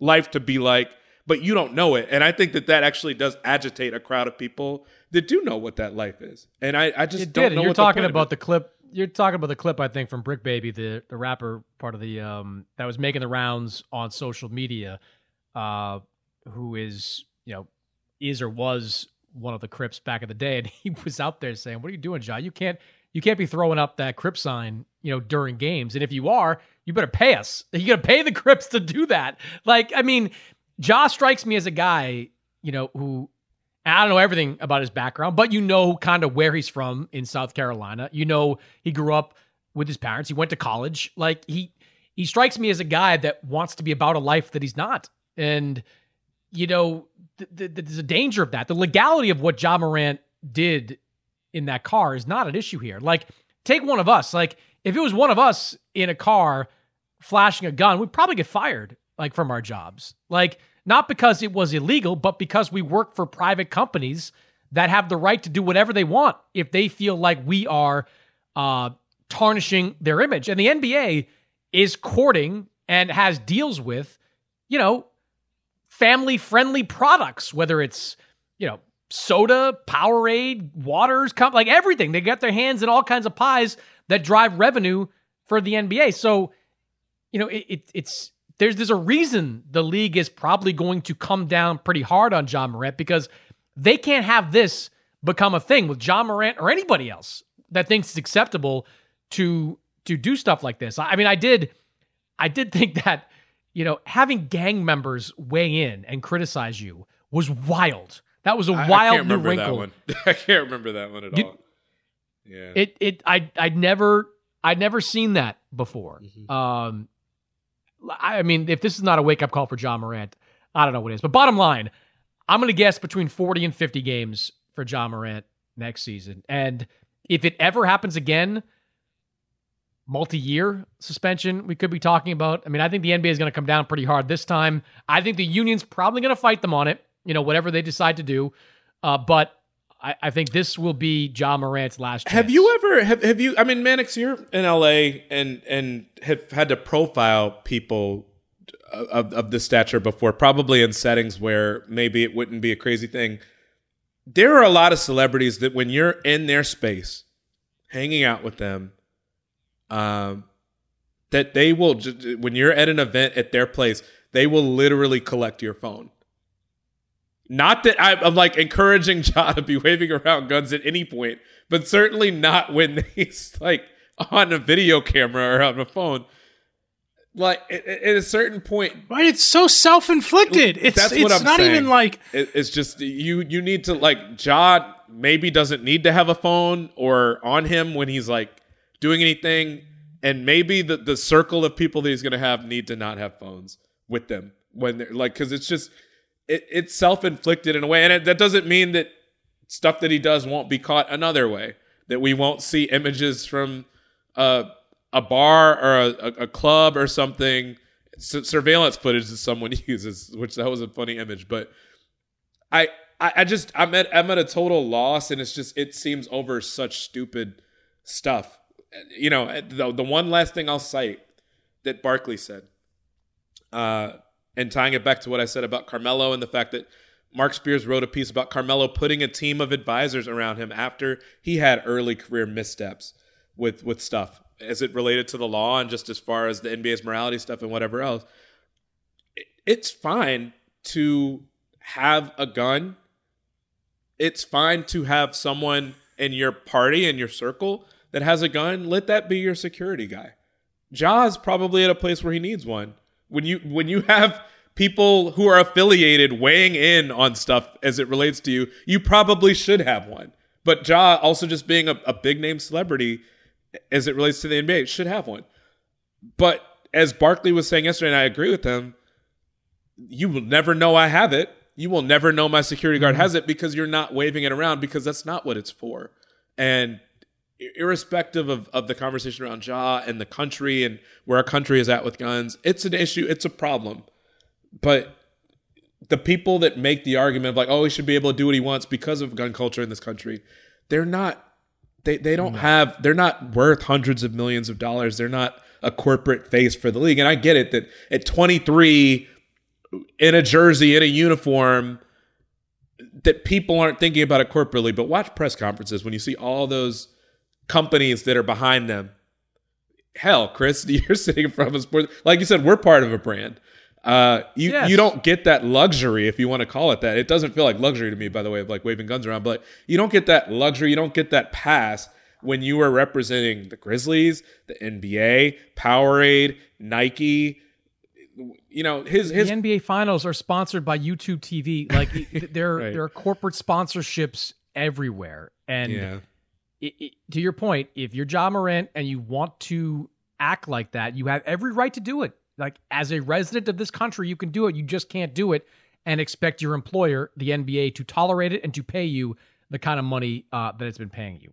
life to be like, but you don't know it. And I think that that actually does agitate a crowd of people that do know what that life is. And I, I just it don't did. know. You're talking about the clip you're talking about the clip I think from Bricc Baby, the the rapper part of the um that was making the rounds on social media, uh, who is you know is or was one of the Crips back in the day, and he was out there saying, "What are you doing, John? You can't you can't be throwing up that Crip sign, you know, during games, and if you are, you better pay us. You got to pay the Crips to do that. Like, I mean, Ja strikes me as a guy, you know, who I don't know everything about his background, but you know kind of where he's from in South Carolina. You know he grew up with his parents. He went to college. Like he he strikes me as a guy that wants to be about a life that he's not. And you know, th- th- there's a danger of that. The legality of what Ja Morant did in that car is not an issue here. Like take one of us. Like if it was one of us in a car flashing a gun, we'd probably get fired like from our jobs. Like not because it was illegal, but because we work for private companies that have the right to do whatever they want if they feel like we are uh, tarnishing their image. And the NBA is courting and has deals with, you know, family friendly products, whether it's, you know, soda, Powerade, waters, like everything. They got their hands in all kinds of pies that drive revenue for the NBA. So, you know, it, it, it's there's there's a reason the league is probably going to come down pretty hard on Ja Morant because they can't have this become a thing with Ja Morant or anybody else that thinks it's acceptable to to do stuff like this. I mean, I did I did think that you know having gang members weigh in and criticize you was wild. That was a I, wild I can't new remember wrinkle. That one. I can't remember that one at You- all. Yeah. It it I I'd never I'd never seen that before. Mm-hmm. Um, I mean, if this is not a wake up call for Ja Morant, I don't know what is. But bottom line, I'm going to guess between 40 and 50 games for Ja Morant next season. And if it ever happens again, multi year suspension we could be talking about. I mean, I think the NBA is going to come down pretty hard this time. I think the union's probably going to fight them on it, you know, whatever they decide to do. Uh, but I, I think this will be Ja Morant's last chance. Have you ever have, have you I mean Mannix you're in LA and and have had to profile people of, of this stature before probably in settings where maybe it wouldn't be a crazy thing. There are a lot of celebrities that when you're in their space hanging out with them um that they will when you're at an event at their place they will literally collect your phone not that I, I'm like encouraging Ja to be waving around guns at any point, but certainly not when he's like on a video camera or on a phone. Like at, at a certain point, Right? It's so self inflicted. It's that's it's what I'm not saying. even like It- it's just you. You need to like Ja maybe doesn't need to have a phone or on him when he's like doing anything, and maybe the the circle of people that he's gonna have need to not have phones with them when they're like because it's just it, it's self inflicted in a way, and it, that doesn't mean that stuff that he does won't be caught another way. That we won't see images from uh, a bar or a, a, a club or something. S- surveillance footage that someone uses, which that was a funny image, but I, I, I just I'm at I'm at a total loss, and it's just it seems over such stupid stuff. You know, the the one last thing I'll cite that Barkley said, uh, and tying it back to what I said about Carmelo and the fact that Mark Spears wrote a piece about Carmelo putting a team of advisors around him after he had early career missteps with with stuff as it related to the law and just as far as the NBA's morality stuff and whatever else. It's fine to have a gun. It's fine to have someone in your party in your circle that has a gun. Let that be your security guy. Ja's probably at a place where he needs one. When you when you have people who are affiliated weighing in on stuff as it relates to you, you probably should have one. But Ja also just being a, a big name celebrity as it relates to the NBA should have one. But as Barkley was saying yesterday, and I agree with him, you will never know I have it. You will never know my security guard mm-hmm. has it because you're not waving it around because that's not what it's for. And irrespective of, of the conversation around Ja and the country and where our country is at with guns, it's an issue, it's a problem. But the people that make the argument of like, oh, he should be able to do what he wants because of gun culture in this country, they're not they they don't mm-hmm. have they're not worth hundreds of millions of dollars. They're not a corporate face for the league. And I get it that at 23 in a jersey in a uniform that people aren't thinking about it corporately, but watch press conferences when you see all those companies that are behind them. Hell, Chris, you're sitting in front of a sport. Like you said, we're part of a brand. Uh, you Yes. you don't get that luxury if you want to call it that. It doesn't feel like luxury to me, by the way, of like waving guns around. But you don't get that luxury. You don't get that pass when you are representing the Grizzlies, the NBA, Powerade, Nike. You know his his the NBA finals are sponsored by YouTube TV. Like there, Right. there are corporate sponsorships everywhere. And yeah. I i to your point, if you're Ja Morant and you want to act like that, you have every right to do it. Like as a resident of this country, you can do it. You just can't do it and expect your employer, the NBA, to tolerate it and to pay you the kind of money uh, that it's been paying you.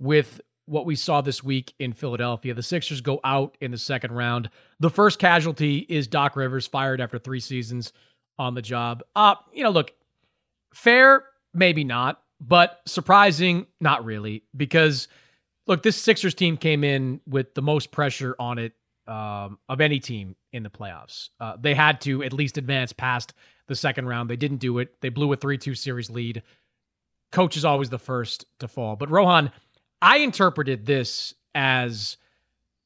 with what we saw this week in Philadelphia. The Sixers go out in the second round. The first casualty is Doc Rivers, fired after three seasons on the job. Uh, you know, look, fair, maybe not, but surprising, not really, because look, this Sixers team came in with the most pressure on it um, of any team in the playoffs. Uh, they had to at least advance past the second round. They didn't do it. They blew a 3 2 series lead. Coach is always the first to fall. But Rohan, I interpreted this as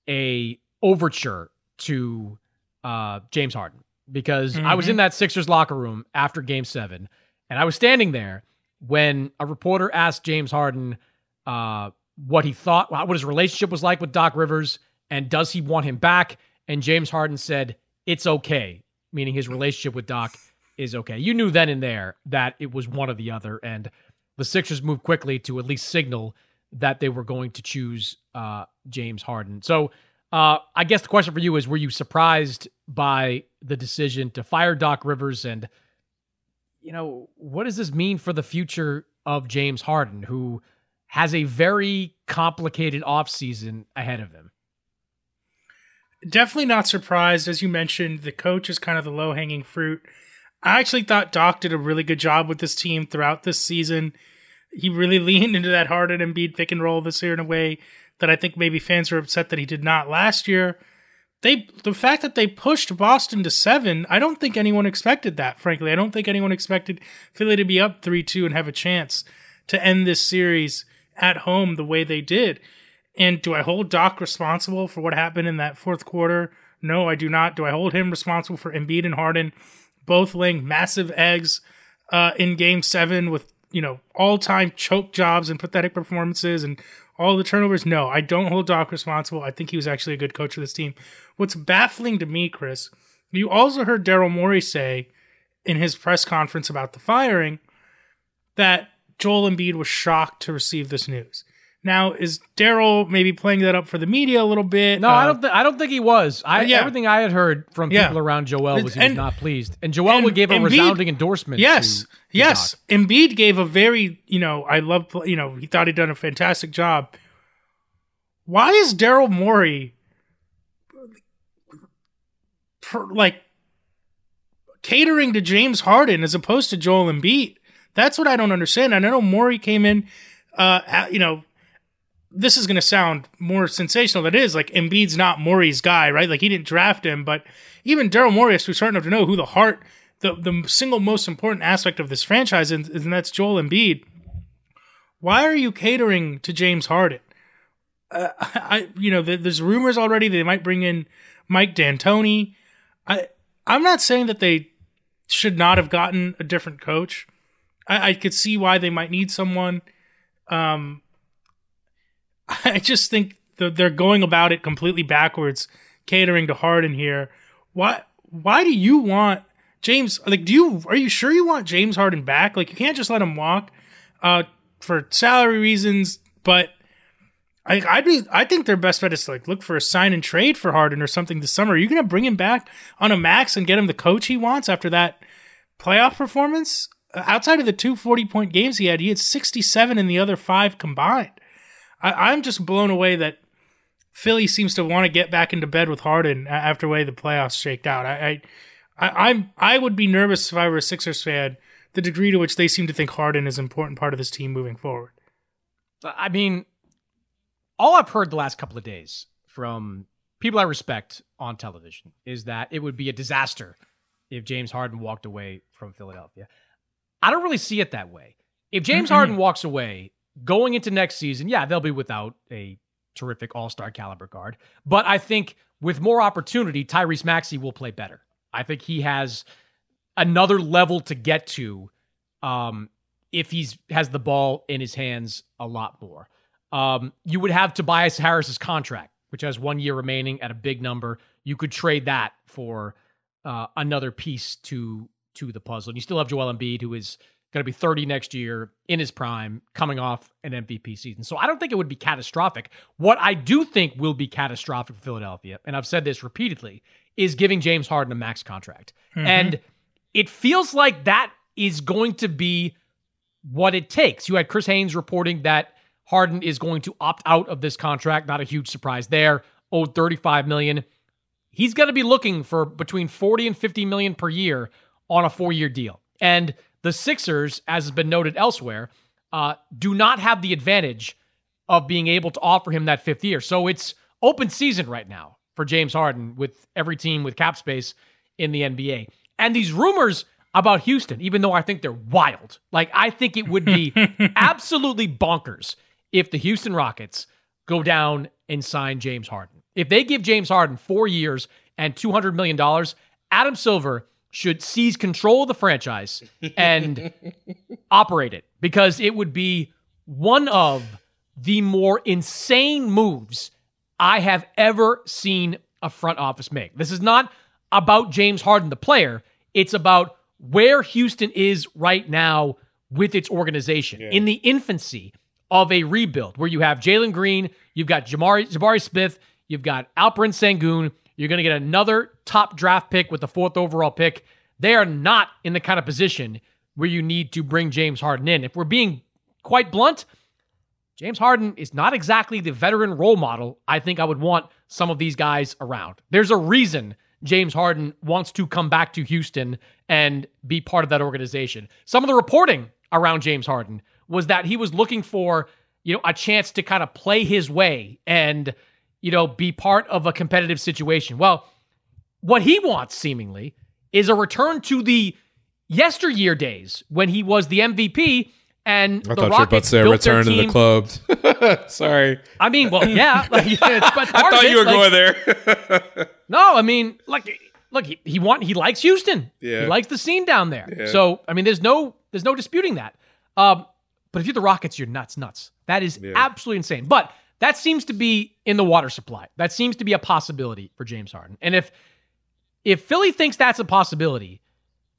a overture to uh, James Harden because mm-hmm. I was in that Sixers locker room after Game Seven, and I was standing there when a reporter asked James Harden uh, what he thought, what his relationship was like with Doc Rivers, and does he want him back? And James Harden said, "It's okay," meaning his relationship with Doc is okay. You knew then and there that it was one or the other, and the Sixers moved quickly to at least signal that they were going to choose uh, James Harden. So uh, I guess the question for you is: Were you surprised by the decision to fire Doc Rivers, and you know what does this mean for the future of James Harden, who has a very complicated offseason ahead of him? Definitely not surprised. As you mentioned, the coach is kind of the low hanging fruit. I actually thought Doc did a really good job with this team throughout this season he really leaned into that Harden Embiid pick and roll this year in a way that I think maybe fans are upset that he did not last year. They the fact that they pushed Boston to seven, I don't think anyone expected that. Frankly, I don't think anyone expected Philly to be up three two and have a chance to end this series at home the way they did. And do I hold Doc responsible for what happened in that fourth quarter? No, I do not. Do I hold him responsible for Embiid and Harden both laying massive eggs uh, in Game Seven with you know all time choke jobs and pathetic performances and all the turnovers. No, I don't hold Doc responsible. I think he was actually a good coach of this team. What's baffling to me, Chris, you also heard Daryl Morey say in his press conference about the firing that Joel Embiid was shocked to receive this news. Now, is Daryl maybe playing that up for the media a little bit? No, I don't. Th- I don't think he was. I yeah. everything I had heard from Yeah. people around Joel was he And- was not pleased, and Joel and would give a Embiid- resounding endorsement. Yes, yes. Doc. Embiid gave a very, you know, I love, you know, he thought he'd done a fantastic job. Why is Daryl Morey per, like catering to James Harden as opposed to Joel Embiid? That's what I don't understand. And I know Morey came in, uh, you know, this is going to sound more sensational than it is. Like Embiid's not Morey's guy, right? Like he didn't draft him, but even Daryl Morey is starting to know who the heart, the the single most important aspect of this franchise is, and that's Joel Embiid. Why are you catering to James Harden? Uh, I, you know, there's rumors already they might bring in Mike D'Antoni. I, I'm not saying that they should not have gotten a different coach. I, I could see why they might need someone. Um, I just think that they're going about it completely backwards, catering to Harden here. Why? Why do you want James? Like, do you are you sure you want James Harden back? Like, you can't just let him walk uh, for salary reasons. But I, I'd be, I think their best bet is to like look for a sign and trade for Harden or something this summer. Are you going to bring him back on a max and get him the coach he wants after that playoff performance? Uh, Outside of the two 40 point games he had, he had 67 in the other five combined. I, I'm just blown away that Philly seems to want to get back into bed with Harden after the way the playoffs shaked out. I, I, I, I'm, I would be nervous if I were a Sixers fan. The degree to which they seem to think Harden is an important part of this team moving forward. Uh, I mean, all I've heard the last couple of days from people I respect on television is that it would be a disaster if James Harden walked away from Philadelphia. I don't really see it that way. If James Harden walks away going into next season, yeah, they'll be without a terrific all star caliber guard. But I think with more opportunity, Tyrese Maxey will play better. I think he has another level to get to um, if he's has the ball in his hands a lot more. Um, you would have Tobias Harris's contract, which has one year remaining at a big number. You could trade that for uh, another piece to to the puzzle. And you still have Joel Embiid, who is going to be 30 next year in his prime, coming off an MVP season. So I don't think it would be catastrophic. What I do think will be catastrophic for Philadelphia, and I've said this repeatedly, is giving James Harden a max contract. Mm-hmm. And it feels like that is going to be what it takes. You had Chris Haynes reporting that Harden is going to opt out of this contract. Not a huge surprise there. Owed 35 million. He's going to be looking for between 40 and 50 million per year on a four-year deal. And the Sixers, as has been noted elsewhere, uh, do not have the advantage of being able to offer him that fifth year. So it's open season right now for James Harden with every team with cap space in the NBA. And these rumors about Houston, even though I think they're wild, like I think it would be absolutely bonkers if the Houston Rockets go down and sign James Harden. If they give James Harden four years and $200 million, Adam Silver should seize control of the franchise and operate it because it would be one of the more insane moves I have ever seen a front office make. This is not about James Harden, the player. It's about where Houston is right now with its organization in the infancy of a rebuild where you have Jalen Green, you've got Jamari, Jabari Smith, you've got Alperen Sengun, you're going to get another top draft pick with the fourth overall pick. They are not in the kind of position where you need to bring James Harden in. If we're being quite blunt, James Harden is not exactly the veteran role model I think I would want some of these guys around. There's a reason James Harden wants to come back to Houston and be part of that organization. Some of the reporting around James Harden was that he was looking for, you know, a chance to kind of play his way and, you know, be part of a competitive situation. Well, what he wants seemingly is a return to the yesteryear days when he was the MVP and I the thought you were about to Rockets say a built their return to the club. Sorry. I mean, well, yeah, like, it's, but I thought it, you were like- going there. No, I mean, like, look, he he want he likes Houston. Yeah. He likes the scene down there. Yeah. So I mean, there's no there's no disputing that. Um, but if you're the Rockets, you're nuts, nuts. That is Yeah. absolutely insane. But that seems to be in the water supply. That seems to be a possibility for James Harden. And if if Philly thinks that's a possibility,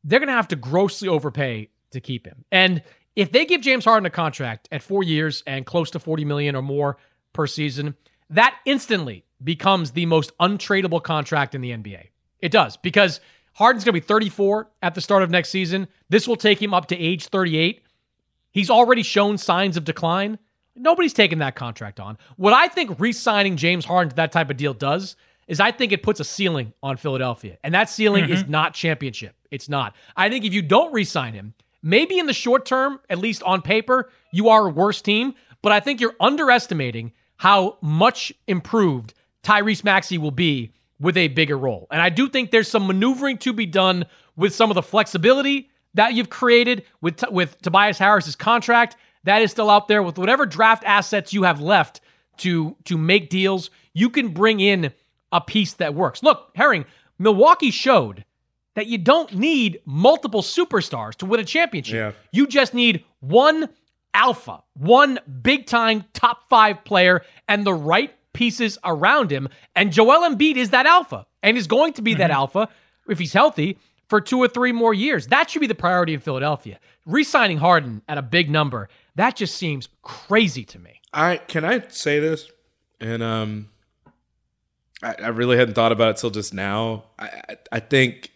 they're going to have to grossly overpay to keep him. And if they give James Harden a contract at 4 years and close to 40 million or more per season, that instantly becomes the most untradeable contract in the NBA. It does because Harden's going to be 34 at the start of next season. This will take him up to age 38. He's already shown signs of decline. Nobody's taking that contract on. What I think re signing James Harden to that type of deal does is I think it puts a ceiling on Philadelphia. And that ceiling is mm-hmm. not championship. It's not. I think if you don't re sign him, maybe in the short term, at least on paper, you are a worse team. But I think you're underestimating how much improved Tyrese Maxey will be with a bigger role. And I do think there's some maneuvering to be done with some of the flexibility that you've created with with Tobias Harris's contract that is still out there with whatever draft assets you have left to to make deals. You can bring in a piece that works. Look, Herring, Milwaukee showed that you don't need multiple superstars to win a championship. Yeah. You just need one alpha, one big time top five player, and the right pieces around him. And Joel Embiid is that alpha and is going to be that mm-hmm. alpha if he's healthy for two or three more years. That should be the priority in Philadelphia. Re signing Harden at a big number, that just seems crazy to me. I can I say this, and um, I, I really hadn't thought about it till just now. I I, I think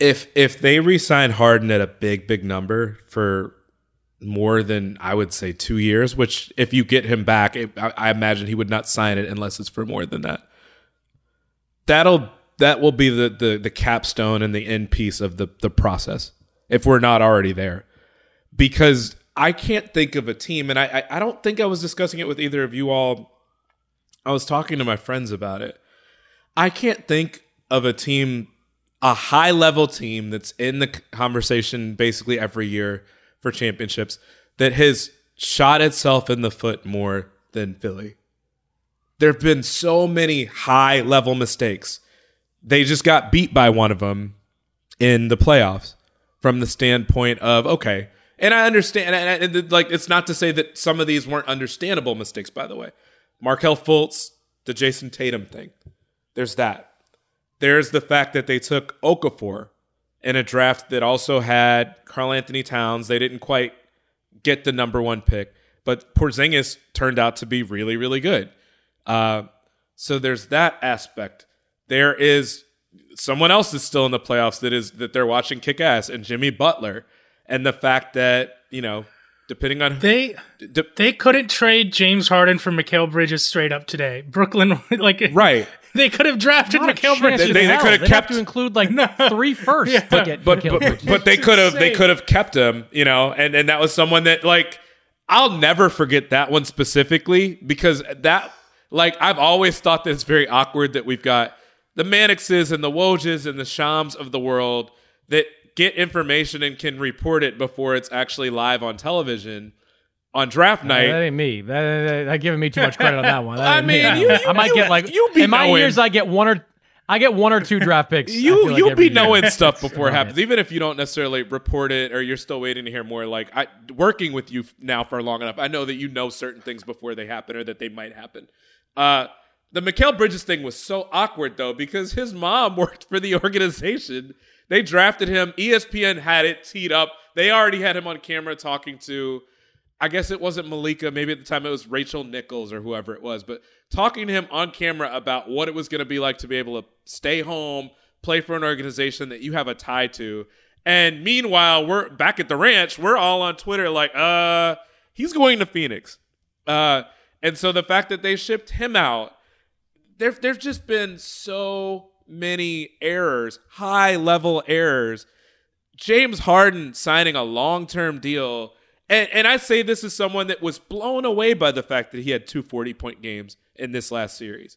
if if they re-sign Harden at a big big number for more than I would say two years, which if you get him back, it, I, I imagine he would not sign it unless it's for more than that. That'll that will be the the the capstone and the end piece of the the process if we're not already there because I can't think of a team, and I, I don't think I was discussing it with either of you all. I was talking to my friends about it. I can't think of a team, a high level team that's in the conversation basically every year for championships that has shot itself in the foot more than Philly. There have been so many high level mistakes. They just got beat by one of them in the playoffs from the standpoint of okay, and I understand, and, and, and, like it's not to say that some of these weren't understandable mistakes. By the way, Markelle Fultz, the Jayson Tatum thing. There's that. There's the fact that they took Okafor in a draft that also had Karl Anthony Towns. They didn't quite get the number one pick, but Porzingis turned out to be really, really good. Uh, so there's that aspect. There is someone else is still in the playoffs that is that they're watching kick ass, and Jimmy Butler, and the fact that you know, depending on They de- they couldn't trade James Harden for Mikal Bridges straight up today. Brooklyn like right. They could have drafted Not Mikal Bridges. in They- they could've They'd have kept- to include like No. three firsts Yeah. to get but Mikal but, Bridges. but they could have they could have kept him, you know, and and that was someone that like I'll never forget that one specifically because that like I've always thought that it's very awkward that we've got the Mannixes and the Wojs and the Shams of the world that get information and can report it before it's actually live on television on draft Uh, night. that ain't me. That, that, that giving me too much credit on that one. That I ain't me. mean, you- I might you- get like you in my knowing- years. I get one or I get one or two draft picks. You like you'll be year. knowing stuff before it happens, even if you don't necessarily report it or you're still waiting to hear more. Like I working with you now for long enough, I know that you know certain things before they happen or that they might happen. Uh, the Mikal Bridges thing was so awkward though because his mom worked for the organization. They drafted him. ESPN had it teed up. They already had him on camera talking to. I guess it wasn't Malika. Maybe at the time it was Rachel Nichols or whoever it was, but talking to him on camera about what it was going to be like to be able to stay home, play for an organization that you have a tie to. And meanwhile, we're back at the ranch. We're all on Twitter like, uh, he's going to Phoenix. Uh, and so the fact that they shipped him out, there, there's just been so many errors, high level errors. James Harden signing a long term deal. And, and I say this as someone that was blown away by the fact that he had two 40 point games in this last series.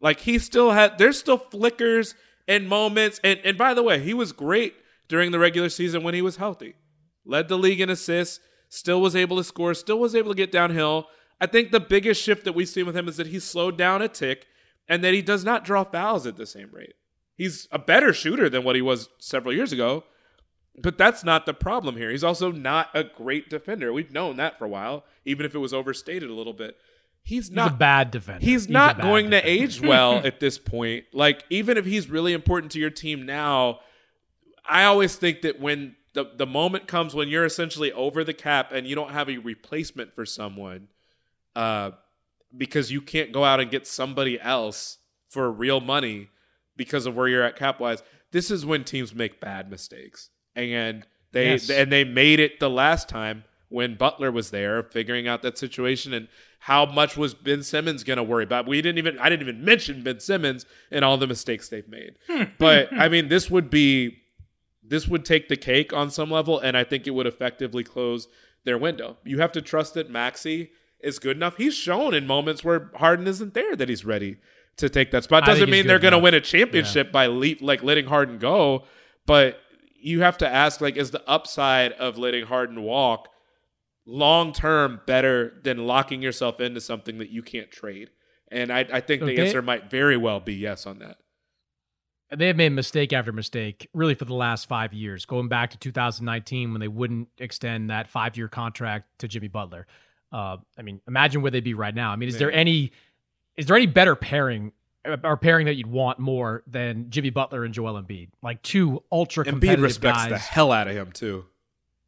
Like he still had, there's still flickers and moments. And, and by the way, he was great during the regular season when he was healthy. Led the league in assists, still was able to score, still was able to get downhill. I think the biggest shift that we've seen with him is that he slowed down a tick, and that he does not draw fouls at the same rate. He's a better shooter than what he was several years ago, but that's not the problem here. He's also not a great defender. We've known that for a while, even if it was overstated a little bit. He's not he's a bad defender. He's, He's not going defender. to age well at this point. Like even if he's really important to your team now, I always think that when the the moment comes when you're essentially over the cap and you don't have a replacement for someone, uh, because you can't go out and get somebody else for real money because of where you're at cap wise. This is when teams make bad mistakes, and they Yes. and they made it the last time when Butler was there, figuring out that situation and how much was Ben Simmons going to worry about. We didn't even I didn't even mention Ben Simmons and all the mistakes they've made. Hmm. but I mean, this would be this would take the cake on some level, and I think it would effectively close their window. You have to trust that Maxey is good enough. He's shown in moments where Harden isn't there that he's ready to take that spot. Doesn't mean they're going to win a championship by le- like letting Harden go, but you have to ask like, is the upside of letting Harden walk long term better than locking yourself into something that you can't trade? And I, I think the answer might very well be yes on that. they have made mistake after mistake really for the last five years, going back to 2019 when they wouldn't extend that five year contract to Jimmy Butler. Uh, I mean, imagine where they'd be right now. I mean, is there any is there any better pairing uh, or pairing that you'd want more than Jimmy Butler and Joel Embiid? Like two ultra competitive Embiid respects guys the hell out of him too.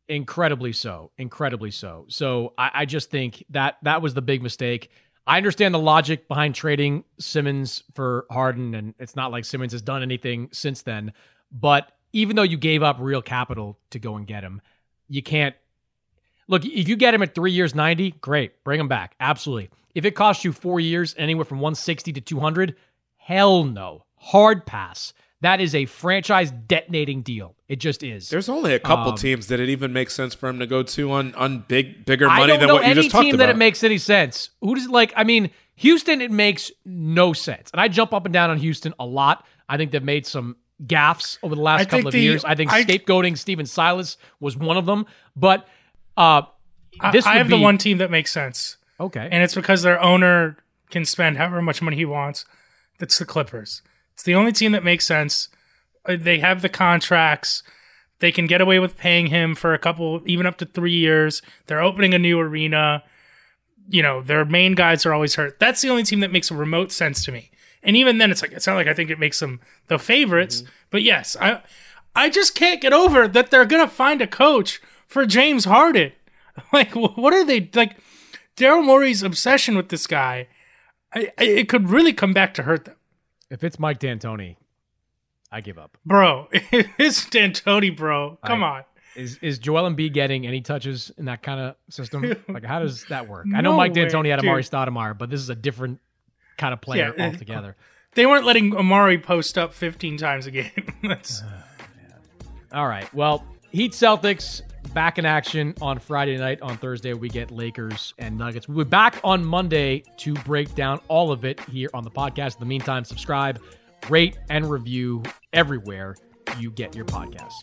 incredibly so incredibly so so I, I just think that that was the big mistake i understand the logic behind trading simmons for harden and it's not like simmons has done anything since then but even though you gave up real capital to go and get him you can't look if you get him at three years 90 great bring him back absolutely if it costs you four years anywhere from 160 to 200 hell no hard pass that is a franchise detonating deal it just is There's only a couple Um, teams that it even makes sense for him to go to on on big bigger money don't than what you any just talked about. Any team that it makes any sense. Who does like? I mean, Houston. It makes no sense, and I jump up and down on Houston a lot. I think they've made some gaffes over the last I couple of the- years. I think I- scapegoating Stephen Silas was one of them. But uh, I- this I would have the one team that makes sense, okay. and it's because their owner can spend however much money he wants. That's the Clippers. It's the only team that makes sense. Uh, They have the contracts. They can get away with paying him for a couple, even up to three years. They're opening a new arena. You know, their main guys are always hurt. That's the only team that makes a remote sense to me. And even then, it's like it's not like I think it makes them the favorites. But yes, I I just can't get over that they're gonna find a coach for James Harden. Like, what are they like? Daryl Morey's obsession with this guy, I, I, it could really come back to hurt them, if it's Mike D'Antoni, I give up. bro. It's D'Antoni, bro. Come I- on. Is is Joel Embiid getting any touches in that kind of system? Like, how does that work? I know No Mike way, D'Antoni had Amar'e dude. Stoudemire, but this is a different kind of player Yeah, uh, altogether. They weren't letting Amar'e post up 15 times a game. That's All right. Well, Heat Celtics back in action on Friday night. On Thursday, we get Lakers and Nuggets. We'll be back on Monday to break down all of it here on the podcast. In the meantime, subscribe, rate, and review everywhere you get your podcasts.